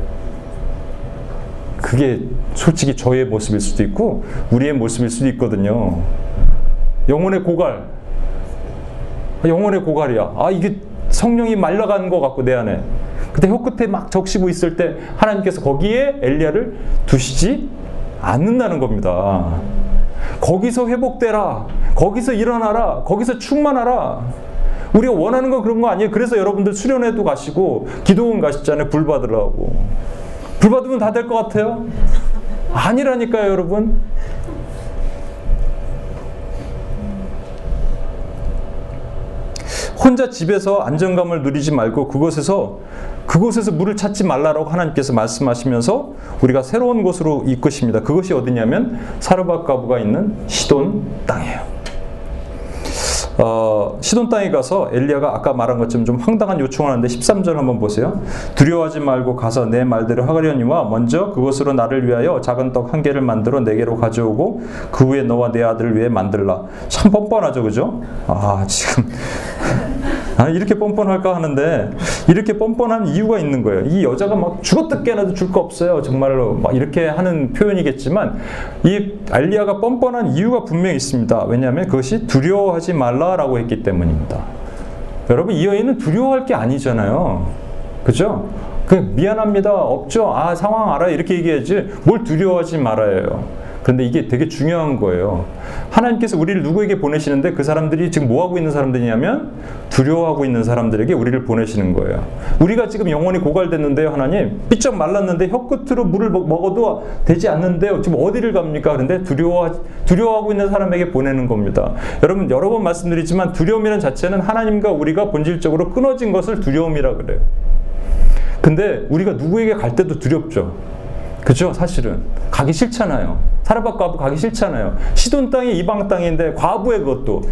그게 솔직히 저의 모습일 수도 있고, 우리의 모습일 수도 있거든요. 영혼의 고갈. 영혼의 고갈이야. 아, 이게 성령이 말라가는 것 같고, 내 안에. 근데 혀 끝에 막 적시고 있을 때 하나님께서 거기에 엘리야를 두시지 않는다는 겁니다. 거기서 회복되라. 거기서 일어나라. 거기서 충만하라. 우리가 원하는 건 그런 거 아니에요. 그래서 여러분들 수련회도 가시고 기도원 가시잖아요. 불 받으라고. 불 받으면 다 될 것 같아요? 아니라니까요, 여러분. 혼자 집에서 안정감을 누리지 말고 그곳에서 그곳에서 물을 찾지 말라라고 하나님께서 말씀하시면서 우리가 새로운 곳으로 이끄십니다. 그것이 어디냐면 사르밧 가부가 있는 시돈 땅이에요. 어, 시돈 땅에 가서 엘리야가 아까 말한 것처럼 좀 황당한 요청을 하는데 13절 한번 보세요. 두려워하지 말고 가서 내 말대로 하가려니와 먼저 그것으로 나를 위하여 작은 떡 한 개를 만들어 내게로 가져오고 그 후에 너와 내 아들을 위해 만들라. 참 뻔뻔하죠, 그죠? 아 지금 아, 이렇게 뻔뻔할까 하는데 이렇게 뻔뻔한 이유가 있는 거예요. 이 여자가 막 죽었다 깨나도 줄 거 없어요. 정말로 막 이렇게 하는 표현이겠지만 이 알리아가 뻔뻔한 이유가 분명히 있습니다. 왜냐하면 그것이 두려워하지 말라라고 했기 때문입니다. 여러분 이 여인은 두려워할 게 아니잖아요. 그죠? 그 미안합니다. 없죠. 아 상황 알아 이렇게 얘기해야지 뭘 두려워하지 말아요. 그런데 이게 되게 중요한 거예요. 하나님께서 우리를 누구에게 보내시는데 그 사람들이 지금 뭐 하고 있는 사람들이냐면 두려워하고 있는 사람들에게 우리를 보내시는 거예요. 우리가 지금 영혼이 고갈됐는데요, 하나님. 삐쩍 말랐는데 혀 끝으로 물을 먹어도 되지 않는데요. 지금 어디를 갑니까? 그런데 두려워 두려워하고 있는 사람에게 보내는 겁니다. 여러분 여러 번 말씀드리지만 두려움이라는 자체는 하나님과 우리가 본질적으로 끊어진 것을 두려움이라 그래요. 근데 우리가 누구에게 갈 때도 두렵죠. 그죠? 사실은 가기 싫잖아요. 사르밧 과부 가기 싫잖아요. 시돈 땅이 이방 땅인데 과부의 그것도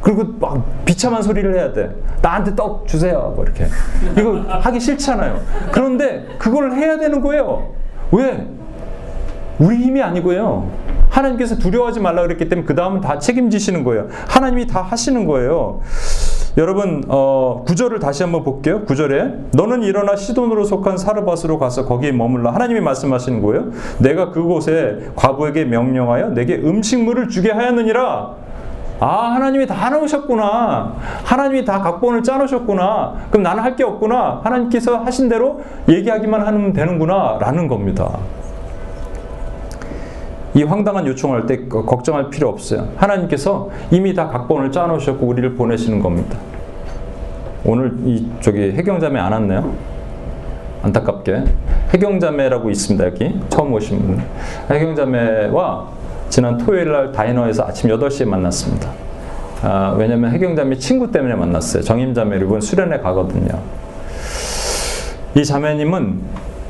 그리고 막 비참한 소리를 해야 돼. 나한테 떡 주세요. 뭐 이렇게. 이거 하기 싫잖아요. 그런데 그걸 해야 되는 거예요. 왜? 우리 힘이 아니고요. 하나님께서 두려워하지 말라 그랬기 때문에 그 다음은 다 책임지시는 거예요. 하나님이 다 하시는 거예요. 여러분 어, 구절을 다시 한번 볼게요. 구절에 너는 일어나 시돈으로 속한 사르밧으로 가서 거기에 머물라. 하나님이 말씀하시는 거예요. 내가 그곳에 과부에게 명령하여 내게 음식물을 주게 하였느니라. 아 하나님이 다 해놓으셨구나. 하나님이 다 각본을 짜놓으셨구나. 그럼 나는 할 게 없구나. 하나님께서 하신 대로 얘기하기만 하면 되는구나. 라는 겁니다. 이 황당한 요청을 할때 걱정할 필요 없어요. 하나님께서 이미 다 각본을 짜놓으셨고 우리를 보내시는 겁니다. 오늘 이 저기 해경자매 안 왔네요. 안타깝게 해경자매라고 있습니다 여기 처음 오신 분. 해경자매와 지난 토요일 날 다이너에서 아침 8시에 만났습니다. 아, 왜냐면 해경자매 친구 때문에 만났어요. 정임자매 이번 수련회 가거든요. 이 자매님은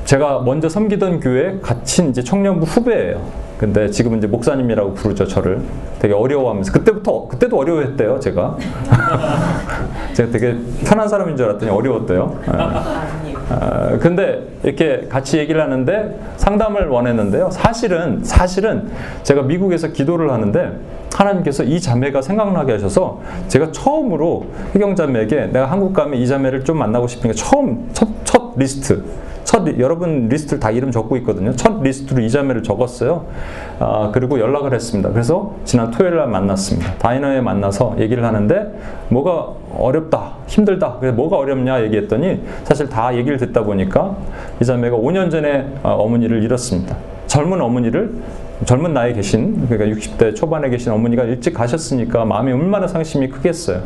제가 먼저 섬기던 교회 같이 이제 청년부 후배예요. 근데 지금 이제 목사님이라고 부르죠 저를 되게 어려워하면서 그때부터 그때도 어려워했대요 제가 제가 되게 편한 사람인 줄 알았더니 어려웠대요. 네. 어, 근데 이렇게 같이 얘기를 하는데 상담을 원했는데요. 사실은 사실은 제가 미국에서 기도를 하는데 하나님께서 이 자매가 생각나게 하셔서 제가 처음으로 혜경 자매에게 내가 한국 가면 이 자매를 좀 만나고 싶으니까 처음 첫, 첫 리스트 첫 리- 여러분 리스트를 다 이름 적고 있거든요. 첫 리스트로 이 자매를 적었어요. 아, 그리고 연락을 했습니다. 그래서 지난 토요일 날 만났습니다. diner에 만나서 얘기를 하는데 뭐가 어렵다, 힘들다. 그래서 뭐가 어렵냐 얘기했더니 사실 다 얘기를 듣다 보니까 이 자매가 5년 전에 어, 어머니를 잃었습니다. 젊은 어머니를 젊은 나이에 계신 그러니까 60대 초반에 계신 어머니가 일찍 가셨으니까 마음이 얼마나 상심이 크겠어요.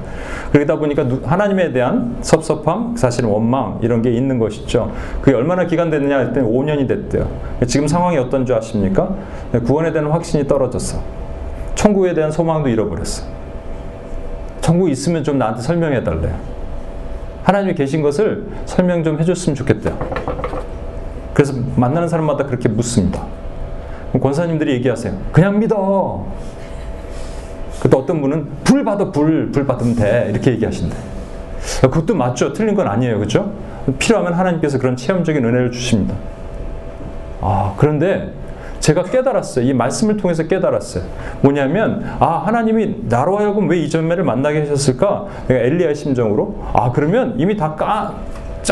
그러다 보니까 누- 하나님에 대한 섭섭함, 사실은 원망 이런 게 있는 것이죠. 그게 얼마나 기간 됐느냐 했더니 5년이 됐대요. 지금 상황이 어떤 줄 아십니까? 구원에 대한 확신이 떨어졌어. 천국에 대한 소망도 잃어버렸어. 천국 있으면 좀 나한테 설명해 달래요. 하나님이 계신 것을 설명 좀 해줬으면 좋겠대요. 그래서 만나는 사람마다 그렇게 묻습니다. 권사님들이 얘기하세요. 그냥 믿어. 그때 어떤 분은 불 받아 불, 불 받으면 돼. 이렇게 얘기하신대. 그것도 맞죠. 틀린 건 아니에요. 그죠? 필요하면 하나님께서 그런 체험적인 은혜를 주십니다. 아, 그런데 제가 깨달았어요. 이 말씀을 통해서 깨달았어요. 뭐냐면, 아, 하나님이 나로 하여금 왜 이 전매를 만나게 하셨을까? 내가 엘리야의 심정으로, 아, 그러면 이미 다 까,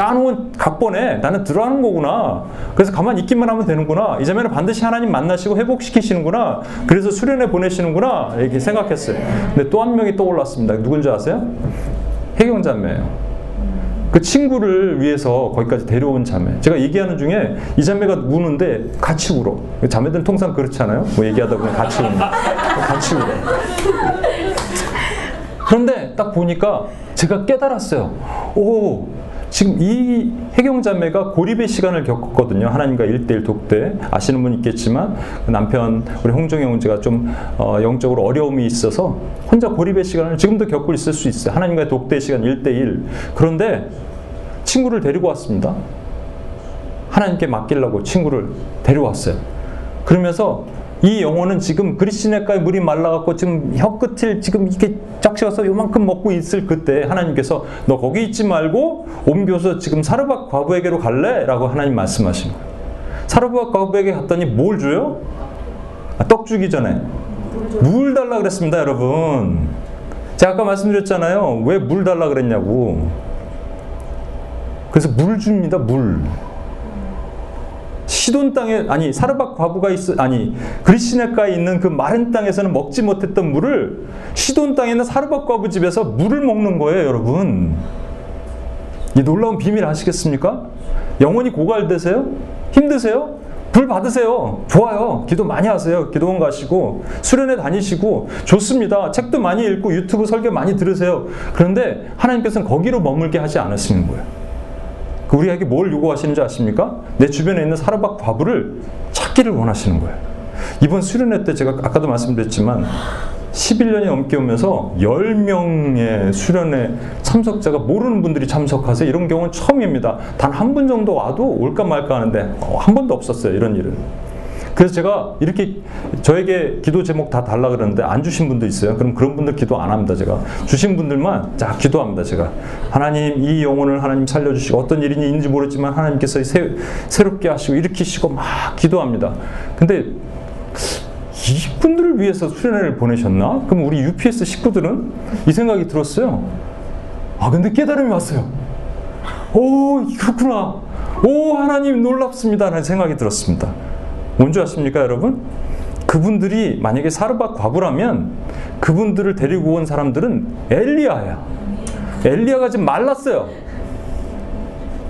짜놓은 각본에 나는 들어가는 거구나. 그래서 가만히 있기만 하면 되는구나. 이 자매는 반드시 하나님 만나시고 회복시키시는구나. 그래서 수련회 보내시는구나. 이렇게 생각했어요. 근데 또 한 명이 떠올랐습니다. 누군지 아세요? 해경 자매예요. 그 친구를 위해서 거기까지 데려온 자매. 제가 얘기하는 중에 이 자매가 우는데 같이 울어. 자매들은 통상 그렇잖아요. 뭐 얘기하다 보면 같이 우는. 같이 울어. 그런데 딱 보니까 제가 깨달았어요. 오, 지금 이 해경 자매가 고립의 시간을 겪었거든요. 하나님과 일대일 독대. 아시는 분 있겠지만 그 남편 우리 홍정희 형제가 좀 어, 영적으로 어려움이 있어서 혼자 고립의 시간을 지금도 겪고 있을 수 있어요. 하나님과의 독대의 시간 일대일 그런데 친구를 데리고 왔습니다. 하나님께 맡기려고 친구를 데려왔어요. 그러면서 이 영혼은 지금 그리스네가에 물이 말라갖고 지금 혀끝을 지금 이렇게 짝지어서 요만큼 먹고 있을 그때 하나님께서 너 거기 있지 말고 옮겨서 지금 사르밧 과부에게로 갈래? 라고 하나님 말씀하신 거예요. 사르밧 과부에게 갔더니 뭘 줘요? 아, 떡 주기 전에 물 달라 그랬습니다, 여러분. 제가 아까 말씀드렸잖아요. 왜 물 달라 그랬냐고. 그래서 물 줍니다, 물. 시돈 땅에 아니 사르밧 과부가 있어 아니 그리시네가에 있는 그 마른 땅에서는 먹지 못했던 물을 시돈 땅에 있는 사르밧 과부 집에서 물을 먹는 거예요, 여러분. 이 놀라운 비밀 아시겠습니까? 영원히 고갈되세요? 힘드세요? 불 받으세요. 좋아요. 기도 많이 하세요. 기도원 가시고 수련회 다니시고 좋습니다. 책도 많이 읽고 유튜브 설교 많이 들으세요. 그런데 하나님께서는 거기로 머물게 하지 않으시는 거예요. 그 우리에게 뭘 요구하시는지 아십니까? 내 주변에 있는 사르밧 과부를 찾기를 원하시는 거예요. 이번 수련회 때 제가 아까도 말씀드렸지만 11년이 넘게 오면서 10명의 수련회 참석자가 모르는 분들이 참석하세요. 이런 경우는 처음입니다. 단 한 분 정도 와도 올까 말까 하는데 어, 한 번도 없었어요. 이런 일은. 그래서 제가 이렇게 저에게 기도 제목 다 달라 그러는데 안 주신 분도 있어요. 그럼 그런 분들 기도 안 합니다. 제가 주신 분들만 자 기도합니다. 제가 하나님 이 영혼을 하나님 살려주시고 어떤 일이 있는지 모르지만 하나님께서 새, 새롭게 하시고 일으키시고 막 기도합니다. 근데 이분들을 위해서 수련회를 보내셨나? 그럼 우리 UPS 식구들은 이 생각이 들었어요. 아 근데 깨달음이 왔어요. 오 그렇구나. 오 하나님 놀랍습니다라는 생각이 들었습니다. 뭔지 아십니까 여러분? 그분들이 만약에 사르밧 과부라면 그분들을 데리고 온 사람들은 엘리야야. 엘리야가 지금 말랐어요.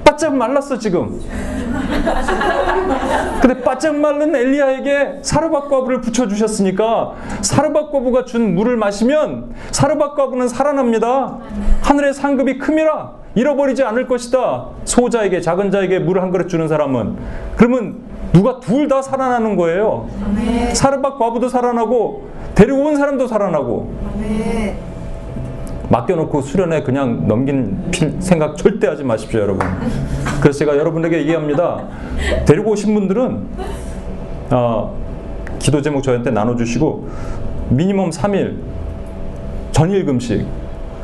바짝 말랐어 지금. 근데 바짝 마른 엘리야에게 사르밧 과부를 붙여 주셨으니까 사르밧 과부가 준 물을 마시면 사르밧 과부는 살아납니다. 하늘의 상급이 큼이라 잃어버리지 않을 것이다. 소자에게 작은 자에게 물한 그릇 주는 사람은 그러면 누가 둘 다 살아나는 거예요. 사르밧 과부도 살아나고 데리고 온 사람도 살아나고 맡겨놓고 수련회 그냥 넘긴 필- 생각 절대 하지 마십시오, 여러분. 그래서 제가 여러분에게 얘기합니다. 데리고 오신 분들은 어, 기도 제목 저한테 나눠주시고 미니멈 3일 전일 금식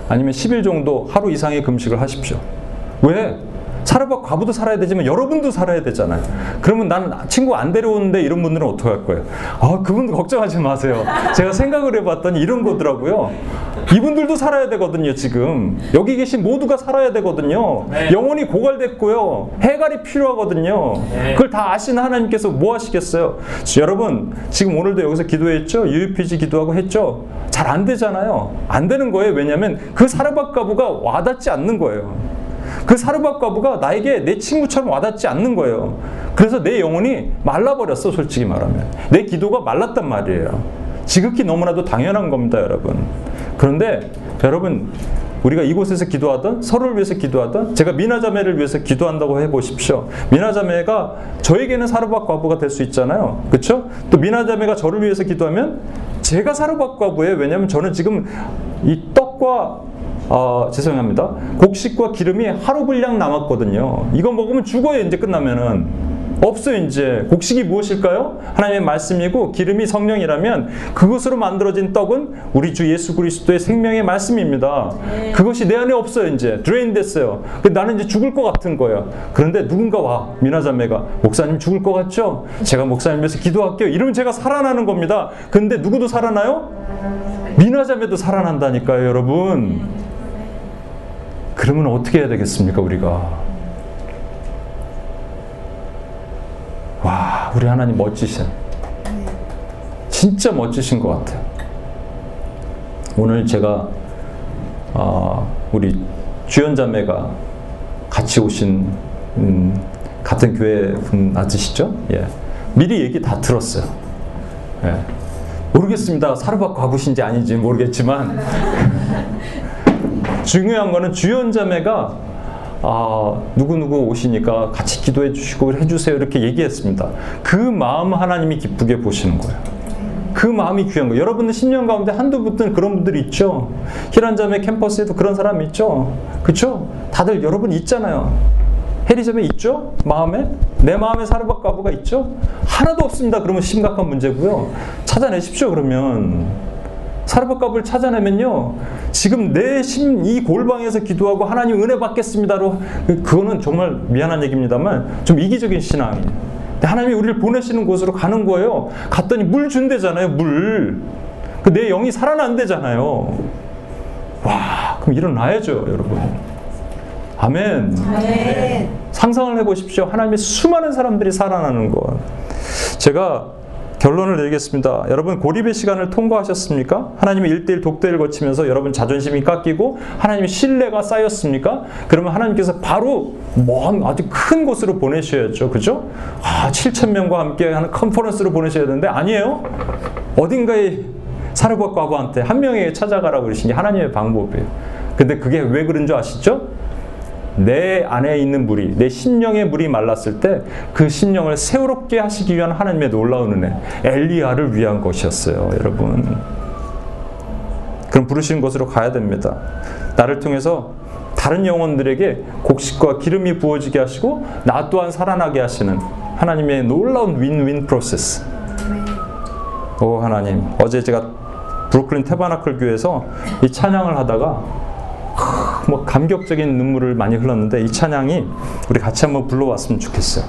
아니면 10일 정도 하루 이상의 금식을 하십시오. 왜? 사르밧 과부도 살아야 되지만 여러분도 살아야 되잖아요. 그러면 나는 친구 안 데려오는데 이런 분들은 어떻게 할 거예요? 아, 그분도 걱정하지 마세요. 제가 생각을 해봤더니 이런 거더라고요. 이분들도 살아야 되거든요, 지금. 여기 계신 모두가 살아야 되거든요. 네. 영혼이 고갈됐고요. 해갈이 필요하거든요. 네. 그걸 다 아시는 하나님께서 뭐 하시겠어요? 여러분, 지금 오늘도 여기서 기도했죠? UPG 기도하고 했죠? 잘 안 되잖아요. 안 되는 거예요. 왜냐하면 그 사르밧 가부가 와닿지 않는 거예요. 그 사르밧 가부가 나에게 내 친구처럼 와닿지 않는 거예요. 그래서 내 영혼이 말라버렸어, 솔직히 말하면. 내 기도가 말랐단 말이에요. 지극히 너무나도 당연한 겁니다, 여러분. 그런데 여러분, 우리가 이곳에서 기도하던 서로를 위해서 기도하던 제가 미나자매를 위해서 기도한다고 해보십시오. 미나자매가 저에게는 사르밧 과부가 될 수 있잖아요. 그렇죠? 또 미나자매가 저를 위해서 기도하면 제가 사르밧 과부예요. 왜냐하면 저는 지금 이 떡과 어, 죄송합니다. 곡식과 기름이 하루 분량 남았거든요. 이거 먹으면 죽어요. 이제 끝나면은. 없어요, 이제. 곡식이 무엇일까요? 하나님의 말씀이고 기름이 성령이라면 그것으로 만들어진 떡은 우리 주 예수 그리스도의 생명의 말씀입니다. 그것이 내 안에 없어요, 이제. drain 됐어요. 그 나는 이제 죽을 것 같은 거예요. 그런데 누군가 와, 미나자매가. 목사님 죽을 것 같죠? 제가 목사님 위해서 기도할게요. 이러면 제가 살아나는 겁니다. 근데 누구도 살아나요? 미나자매도 살아난다니까요, 여러분. 그러면 어떻게 해야 되겠습니까, 우리가? 와, 우리 하나님 멋지신. 진짜 멋지신 것 같아요. 오늘 제가 어, 우리 주연자매가 같이 오신 음, 같은 교회 분 맞으시죠? 예. 미리 얘기 다 들었어요. 예. 모르겠습니다. 사르밧 과부신지 아닌지 모르겠지만 중요한 거는 주연자매가 아, 누구누구 오시니까 같이 기도해 주시고 해주세요. 이렇게 얘기했습니다. 그 마음 하나님이 기쁘게 보시는 거예요. 그 마음이 귀한 거예요. 여러분들 10년 가운데 한두 분은 그런 분들이 있죠. 희란자매 캠퍼스에도 그런 사람이 있죠. 그쵸? 다들 여러분 있잖아요. 해리자매 있죠? 마음에? 내 마음에 사르밧 가부가 있죠? 하나도 없습니다. 그러면 심각한 문제고요. 찾아내십시오, 그러면. 사르밧갑을 찾아내면요. 지금 내 심 이 골방에서 기도하고 하나님 은혜 받겠습니다로 그거는 정말 미안한 얘기입니다만 좀 이기적인 신앙이에요. 하나님이 우리를 보내시는 곳으로 가는 거예요. 갔더니 물 준대잖아요. 물. 그 내 영이 살아난대잖아요. 와, 그럼 일어나야죠, 여러분. 아멘. 아멘. 상상을 해보십시오. 하나님의 수많은 사람들이 살아나는 것. 제가 결론을 내리겠습니다. 여러분 고립의 시간을 통과하셨습니까? 하나님의 일대일 독대를 거치면서 여러분 자존심이 깎이고 하나님의 신뢰가 쌓였습니까? 그러면 하나님께서 바로 먼 아주 큰 곳으로 보내셔야죠. 그죠? 아, 7천 명과 함께 하는 컨퍼런스로 보내셔야 되는데 아니에요. 어딘가에 사르밧 과부한테 한 명에게 찾아가라고 그러신 게 하나님의 방법이에요. 근데 그게 왜 그런 줄 아시죠? 내 안에 있는 물이, 내 심령의 물이 말랐을 때 그 심령을 새롭게 하시기 위한 하나님의 놀라운 은혜, 엘리야를 위한 것이었어요, 여러분. 그럼 부르시는 곳으로 가야 됩니다. 나를 통해서 다른 영혼들에게 곡식과 기름이 부어지게 하시고 나 또한 살아나게 하시는 하나님의 놀라운 윈윈 프로세스. 오 하나님, 어제 제가 브루클린 테바나클 교회에서 이 찬양을 하다가 뭐 감격적인 눈물을 많이 흘렀는데 이 찬양이 우리 같이 한번 불러왔으면 좋겠어요.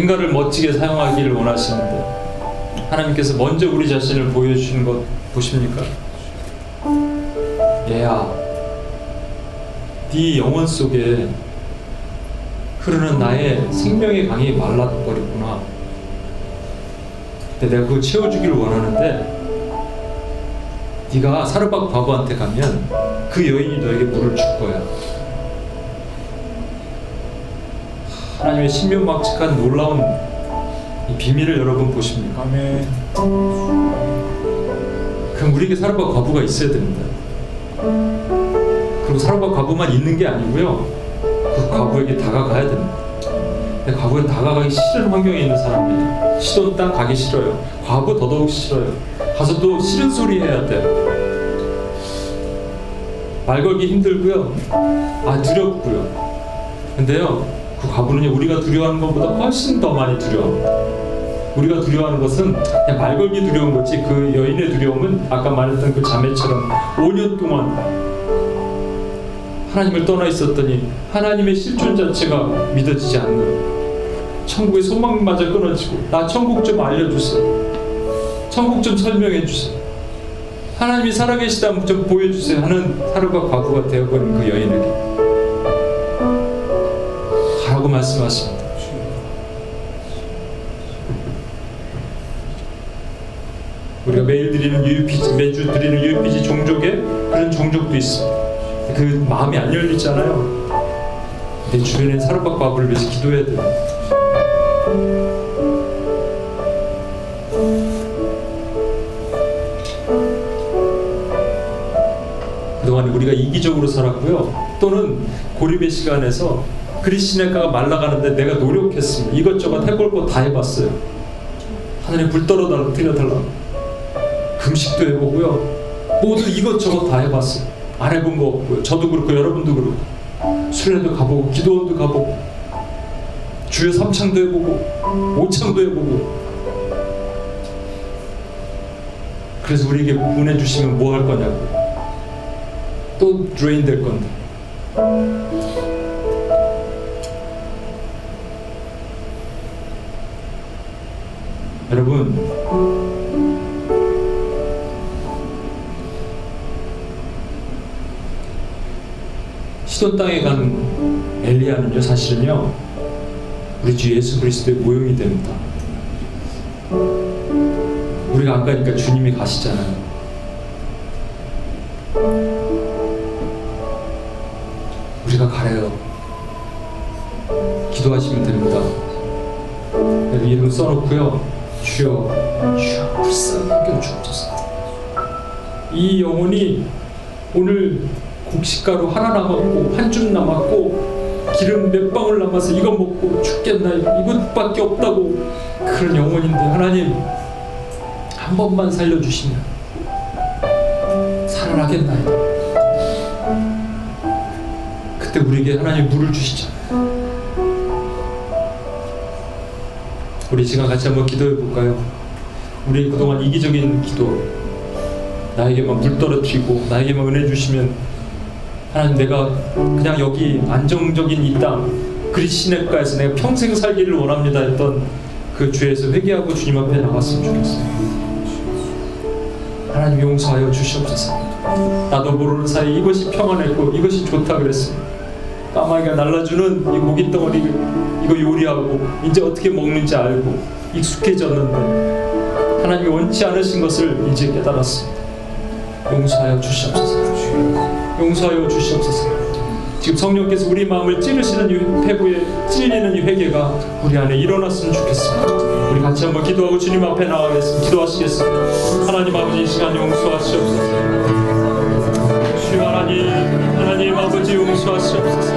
어딘가를 멋지게 사용하기를 원하시는데 하나님께서 먼저 우리 자신을 보여주시는 것 보십니까? 얘야, 네 영혼 속에 흐르는 나의 생명의 강이 말라버렸구나. 근데 내가 그거 채워주기를 원하는데 네가 사르밧 과부한테 가면 그 여인이 너에게 물을 줄 거야. 하나님의 신묘막측한 놀라운 이 비밀을 여러분 보십니까? 아멘. 그럼 우리에게 사르밧 과부가 있어야 됩니다. 그리고 사르밧 과부만 있는 게 아니고요. 그 과부에게 다가가야 됩니다. 근데 과부는 다가가기 싫은 환경에 있는 사람이에요. 시돈 땅 가기 싫어요. 과부 더더욱 싫어요. 가서 또 싫은 소리 해야 돼요. 말 걸기 힘들고요. 아 두렵고요. 근데요, 그 과부는요 우리가 두려워하는 것보다 훨씬 더 많이 두려워합니다. 우리가 두려워하는 것은 그냥 말 걸기 두려운 거지 그 여인의 두려움은 아까 말했던 그 자매처럼 5년 동안 하나님을 떠나 있었더니 하나님의 실존 자체가 믿어지지 않는 천국의 소망마저 끊어지고 나 천국 좀 알려주세요. 천국 좀 설명해 주세요. 하나님이 살아계시다면 좀 보여주세요 하는 하루가 과부가 되어버린 그 여인에게 말씀하십니다. 우리가 매일 드리는 UPG, 매주 드리는 UPG 종족에 그런 종족도 있습니다. 그 마음이 안 열리잖아요. 내 주변에 사르밧 과부를 위해서 기도해야 돼요. 그동안 우리가 이기적으로 살았고요. 또는 고립의 시간에서 그리스네가가 말라가는데 내가 노력했습니다. 이것저것 해볼 거 다 해봤어요. 하늘에 불 떨어달라, 틀려달라. 금식도 해보고요. 모두 이것저것 다 해봤어요. 안 해본 거 없고요. 저도 그렇고 여러분도 그렇고. 수련도 가보고 기도원도 가보고 주여 삼창도 해보고 오창도 해보고 그래서 우리에게 은혜 주시면 뭐 할 거냐고 또 drain 될 건데 여러분 시돈 땅에 간 엘리야는요 사실은요 우리 주 예수 그리스도의 모형이 됩니다. 우리가 안 가니까 주님이 가시잖아요. 우리가 가래요. 기도하시면 됩니다. 그래서 이름 써놓고요. 주여, 주여 불쌍히 여겨 주옵소서. 이 영혼이 오늘 곡식가루 하나 남았고 한 줌 남았고 기름 몇 방울 남아서 이거 먹고 죽겠나 이것밖에 없다고 그런 영혼인데 하나님 한 번만 살려주시면 살아나겠나이다 그때 우리에게 하나님 물을 주시잖아요 우리 시간 같이 한번 기도해 볼까요? 우리 그동안 이기적인 기도 나에게만 물 떨어뜨리고 나에게만 은혜 주시면 하나님 내가 그냥 여기 안정적인 이 땅 그리시네가에서 내가 평생 살기를 원합니다 했던 그 죄에서 회개하고 주님 앞에 나갔으면 좋겠어요. 하나님 용서하여 주시옵소서. 나도 모르는 사이 이것이 평안했고 이것이 좋다 그랬습니다. 까마귀가 날라주는 이 고기 덩어리 이거 요리하고 이제 어떻게 먹는지 알고 익숙해졌는데 하나님이 원치 않으신 것을 이제 깨달았습니다. 용서하여 주시옵소서. 용서하여 주시옵소서. 지금 성령께서 우리 마음을 찌르시는 이 폐부에 찔리는 이 회개가 우리 안에 일어났으면 좋겠습니다. 우리 같이 한번 기도하고 주님 앞에 나가겠습니다. 기도하시겠습니다. 하나님 아버지 이 시간 용서하시옵소서. 주여 하나님, 하나님 아버지 용서하시옵소서.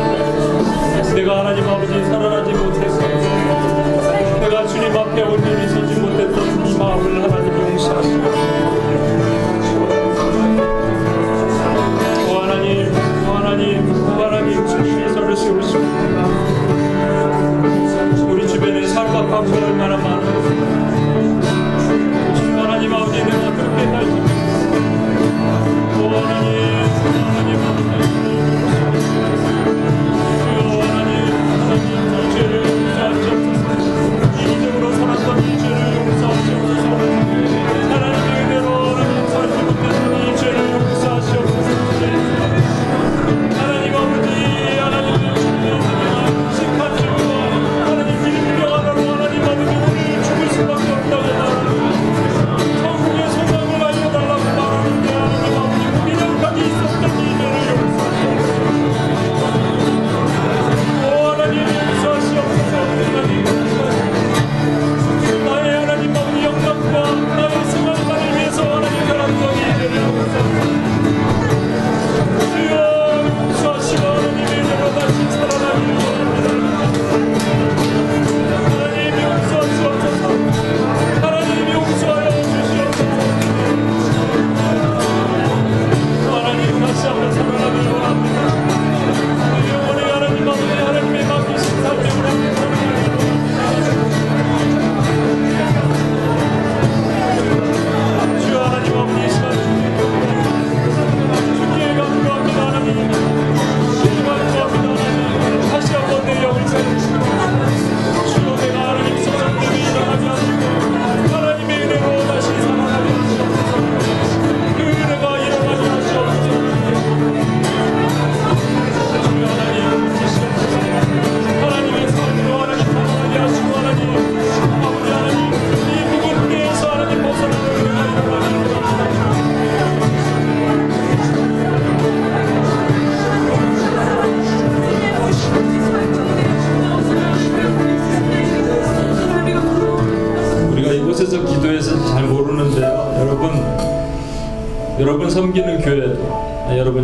내가 하나님 아버지 살아나지 못해서 내가 주님 앞에 온전히 서지 못했던 이 마음을 하나님 용서하시옵소서. 오 하나님, 오 하나님, 오 하나님 주님이 서를 세우시고 우리 주변에 살과 감사가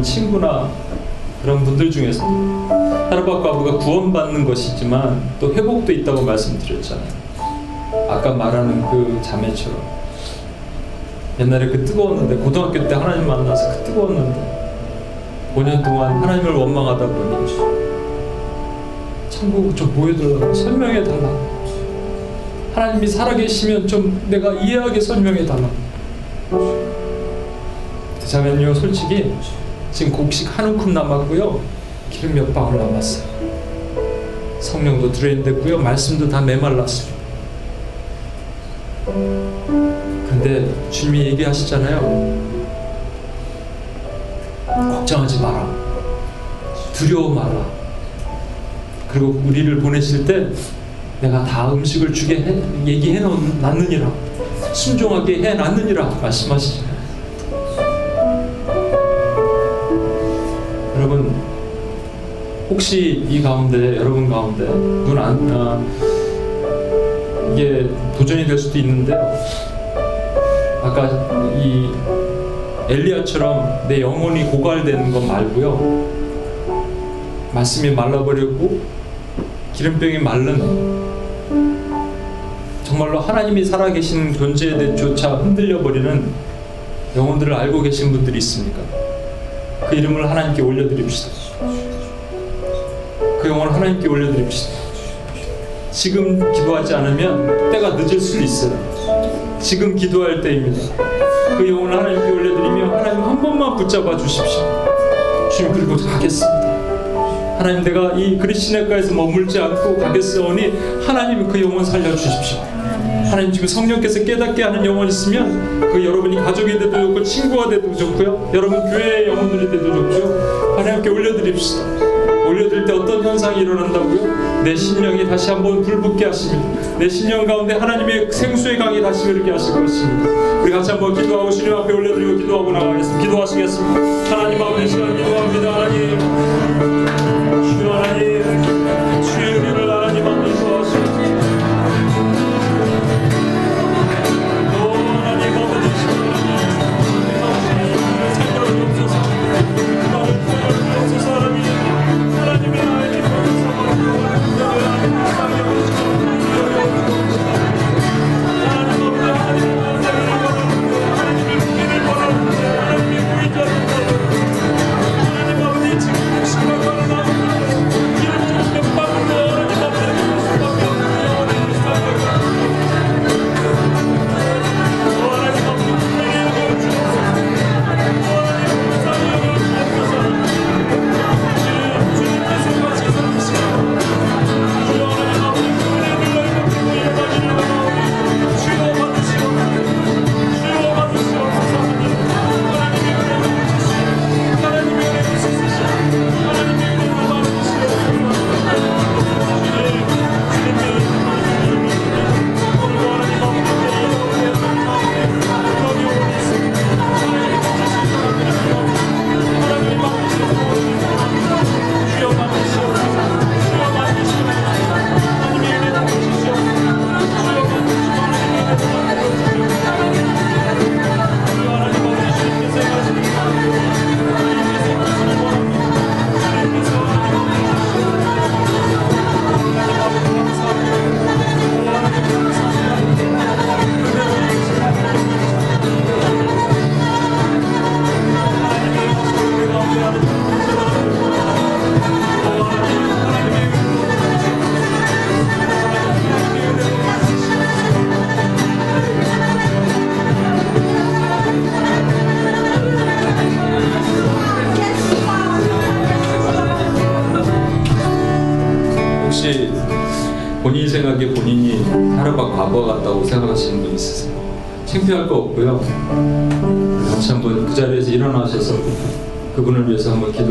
친구나 그런 분들 중에서 하루밖 아부가 구원받는 것이지만 또 회복도 있다고 말씀드렸잖아요. 아까 말하는 그 자매처럼 옛날에 그 뜨거웠는데 고등학교 때 하나님 만나서 그 뜨거웠는데 5년 동안 하나님을 원망하다 보니 천국을 좀 보여달라고 설명해 달라. 하나님이 살아계시면 좀 내가 이해하게 설명해 달라. 그 자매는요 솔직히 지금 곡식 한 움큼 남았고요 기름 몇 방울 남았어요. 성령도 들어있는데고요 말씀도 다 메말랐어요. 근데 주님이 얘기하시잖아요. 걱정하지 마라. 두려워 마라. 그리고 우리를 보내실 때 내가 다 음식을 주게 해, 얘기해 놨느니라. 순종하게 해 놨느니라 말씀하시잖 혹시 이 가운데 여러분 가운데 눈안 아, 이게 도전이 될 수도 있는데요. 아까 이 엘리야처럼 내 영혼이 고갈되는 것 말고요. 말씀이 말라버리고 기름병이 마른 정말로 하나님이 살아계신 존재에 대조차 흔들려 버리는 영혼들을 알고 계신 분들이 있습니까? 그 이름을 하나님께 올려드립시다. 그 영혼을 하나님께 올려드립시다. 지금 기도하지 않으면 때가 늦을 수 있어요. 지금 기도할 때입니다. 그 영혼을 하나님께 올려드리며 하나님 한 번만 붙잡아 주십시오. 주님 그리고 가겠습니다. 하나님 내가 이 그리스네가에서 머물지 않고 가겠사오니 하나님 그 영혼 살려 주십시오. 하나님 지금 성령께서 깨닫게 하는 영혼 있으면 그 여러분이 가족이 돼도 좋고 친구가 돼도 좋고요. 여러분 교회의 영혼들이 돼도 좋고요. 하나님께 올려드립시다. 올려드릴 때 어떤 현상이 일어난다고요? 내 심령이 다시 한번 불붙게 하십니다. 내 심령 가운데 하나님의 생수의 강이 다시 흐르게 하실 것입니다. 우리 같이 한번 기도하고 주님 앞에 올려드리고 기도하고 나가겠습니다. 기도하시겠습니다. 하나님 아버지 시간 기도합니다. 하나님 주여 하나님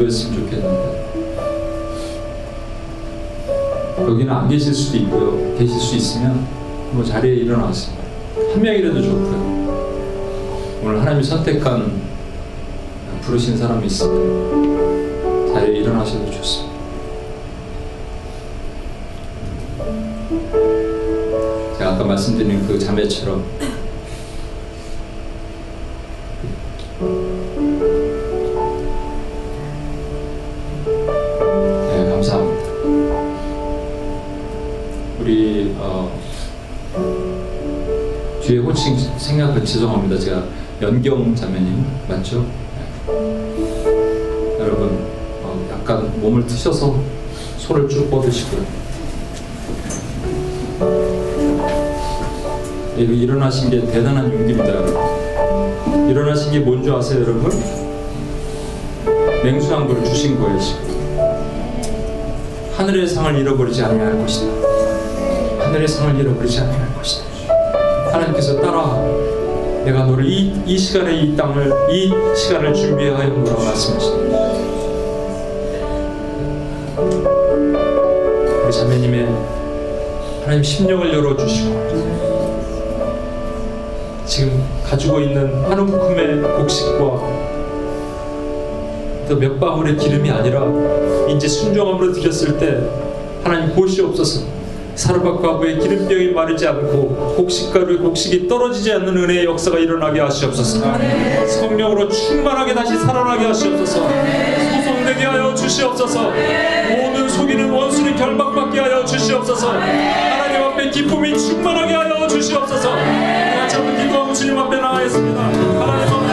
그랬으면 좋겠는데. 여기는 안 계실 수도 있고요. 계실 수 있으면 뭐 자리에 일어나서 한 명이라도 좋고요. 오늘 하나님이 선택한 부르신 사람이 있으면 자리에 일어나셔도 좋습니다. 제가 아까 말씀드린 그 자매처럼 뒤에 호칭 생각을 죄송합니다. 제가 연경 자매님 맞죠? 네. 여러분 어, 약간 몸을 트셔서 소를 쭉 뻗으시고요. 예, 일어나신 게 대단한 용기입니다. 여러분. 일어나신 게 뭔지 아세요, 여러분? 맹수 한 그릇 주신 거예요, 지금. 하늘의 상을 잃어버리지 아니할 것이다. 하늘의 상을 잃어버리지 아니할 것이다. 하나님께서 따라 내가 너를 이, 이 시간에 이 땅을 이 시간을 준비하여 노라 말씀하십니다. 우리 자매님의 하나님 심령을 열어주시고 지금 가지고 있는 한 움큼의 곡식과 또 몇 방울의 기름이 아니라 이제 순종함으로 드렸을 때 하나님 보시옵소서 사르밧가부의 기름병이 마르지 않고 곡식가루 곡식이 떨어지지 않는 은혜의 역사가 일어나게 하시옵소서. 성령으로 충만하게 다시 살아나게 하시옵소서. 소송되게 하여 주시옵소서. 모든 속이는 원수를 결박받게 하여 주시옵소서. 하나님 앞에 기쁨이 충만하게 하여 주시옵소서. 같이 한번 기도하고 주님 앞에 나가겠습니다. 하나님 앞에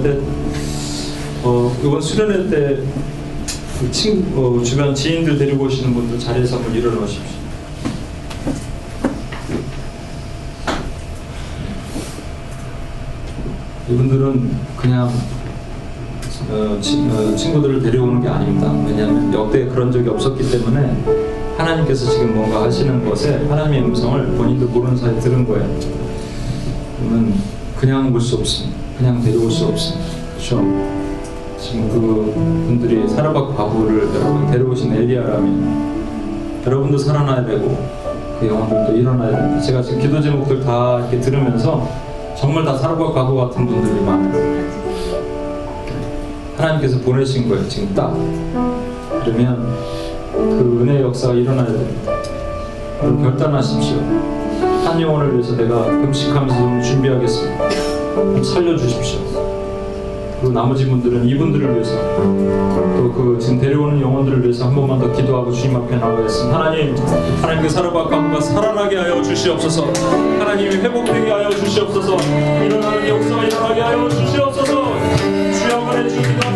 그런데 어, 이번 수련회 때 그 친, 어, 주변 지인들 데리고 오시는 분들 자리에서 한번 일어나 십시오 이분들은 그냥 어, 치, 어, 친구들을 데려오는 게 아닙니다. 왜냐하면 역대 그런 적이 없었기 때문에 하나님께서 지금 뭔가 하시는 것에 하나님의 음성을 본인도 모르는 사이에 들은 거예요. 그러면 그냥 볼 수 없습니다. 그냥 데려올 수 없습니다. 그렇죠? 지금 그 분들이 사르밧 과부를 여러분 데려오신 엘리야라면 여러분도 살아나야 되고 그 영혼들도 일어나야 됩니다. 제가 지금 기도 제목들 다 이렇게 들으면서 정말 다 사르밧 과부 같은 분들이 많아요. 하나님께서 보내신 거예요. 지금 딱 그러면 그 은혜의 역사가 일어나야 됩니다. 결단하십시오. 한 영혼을 위해서 내가 금식하면서 좀 준비하겠습니다. 좀 살려주십시오. 그리고 나머지 분들은 이분들을 위해서 또 그 지금 데려오는 영혼들을 위해서 한 번만 더 기도하고 주님 앞에 나가겠습니다. 하나님, 하나님 그 사르밧 과부가 살아나게 하여 주시옵소서. 하나님이 회복되게 하여 주시옵소서. 일어나는 역사가 일어나게 하여 주시옵소서. 주여 은혜 주기도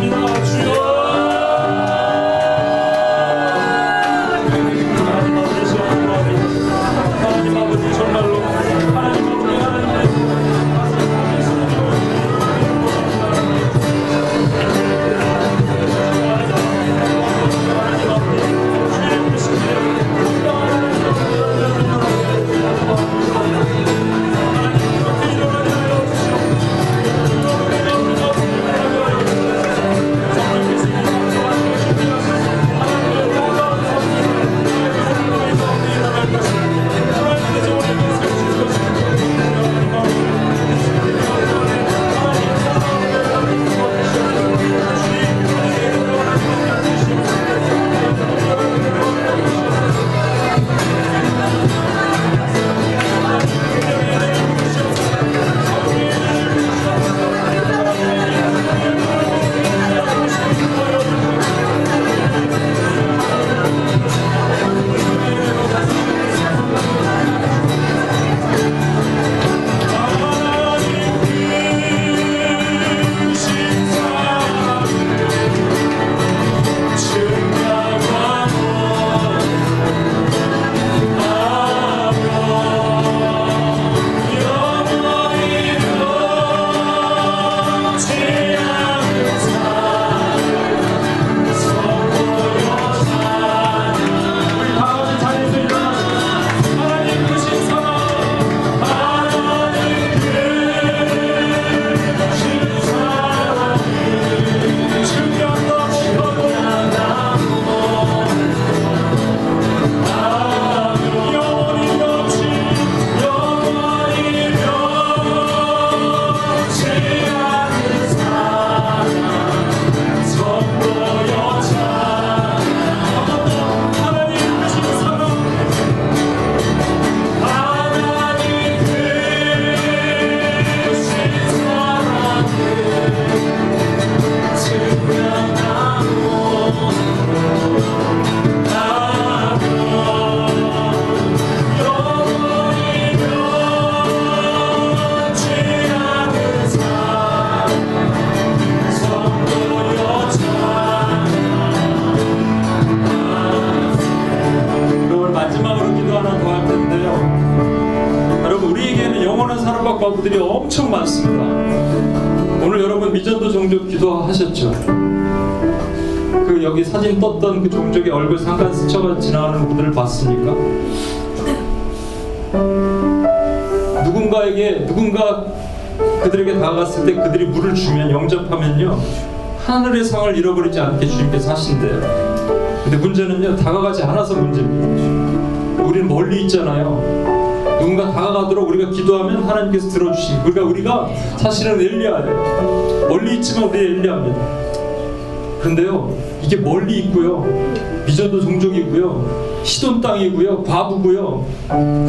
물을 주면 영접하면요 하늘의 상을 잃어버리지 않게 주님께서 하신대요. 근데 문제는요 다가가지 않아서 문제입니다. 우리는 멀리 있잖아요. 누군가 다가가도록 우리가 기도하면 하나님께서 들어주시고 그러니까 우리가 사실은 엘리야예요. 멀리 있지만 우리 엘리야입니다. 그런데요 이게 멀리 있고요 미전도 종족이고요 시돈 땅이고요 과부고요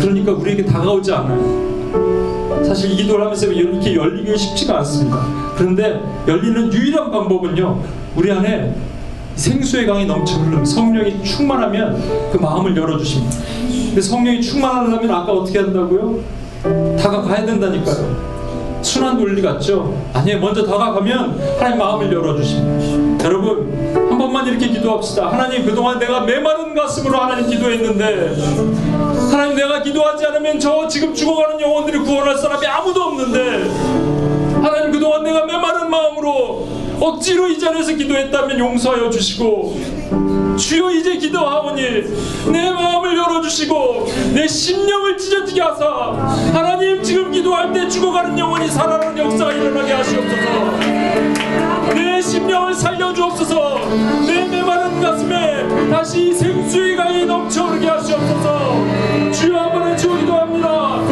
그러니까 우리에게 다가오지 않아요. 사실 이 기도를 하면서 이렇게 열리기 쉽지가 않습니다. 그런데 열리는 유일한 방법은요 우리 안에 생수의 강이 넘쳐 흐르는 성령이 충만하면 그 마음을 열어주십니다. 근데 성령이 충만하려면 아까 어떻게 한다고요? 다가가야 된다니까요. 순환 논리 같죠? 아니에요. 먼저 다가가면 하나님 마음을 열어주십니다. 여러분 한 번만 이렇게 기도합시다. 하나님 그동안 내가 메마른 가슴으로 하나님 기도했는데 하나님 내가 기도하지 않으면 저 지금 죽어가는 영혼들이 구원할 사람이 아무도 없는데 그동안 내가 메마른 마음으로 억지로 이 자리에서 기도했다면 용서하여 주시고 주여 이제 기도하오니 내 마음을 열어주시고 내 심령을 찢어지게 하사 하나님 지금 기도할 때 죽어가는 영혼이 살아나는 역사가 일어나게 하시옵소서. 내 심령을 살려주옵소서. 내 메마른 가슴에 다시 생수의 강이 넘쳐오르게 하시옵소서. 주여 한번 외치고 기도합니다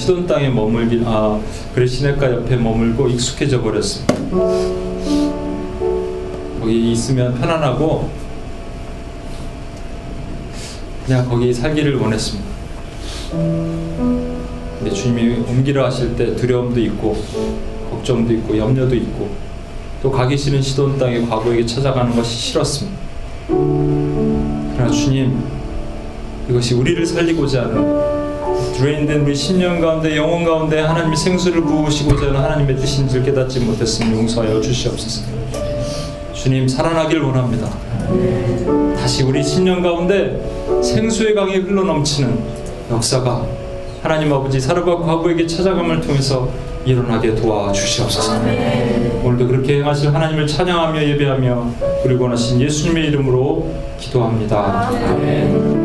시돈 땅에 머물기 아 그래 시냇가 옆에 머물고 익숙해져 버렸습니다. 거기 있으면 편안하고 그냥 거기 살기를 원했습니다. 근데 주님이 옮기려 하실 때 두려움도 있고 걱정도 있고 염려도 있고 또 가기 싫은 시돈 땅의 과거에게 찾아가는 것이 싫었습니다. 그러나 주님 이것이 우리를 살리고자 하는 드레인된 우리 신령 가운데 영혼 가운데 하나님이 생수를 부으시고자 하는 하나님의 뜻인 줄 깨닫지 못했으면 용서하여 주시옵소서. 주님 살아나길 원합니다. 다시 우리 신령 가운데 생수의 강이 흘러넘치는 역사가 하나님 아버지 사르밧 과부에게 찾아감을 통해서 일어나게 도와주시옵소서. 오늘도 그렇게 행하실 하나님을 찬양하며 예배하며 그리고 원하신 예수님의 이름으로 기도합니다. 아멘.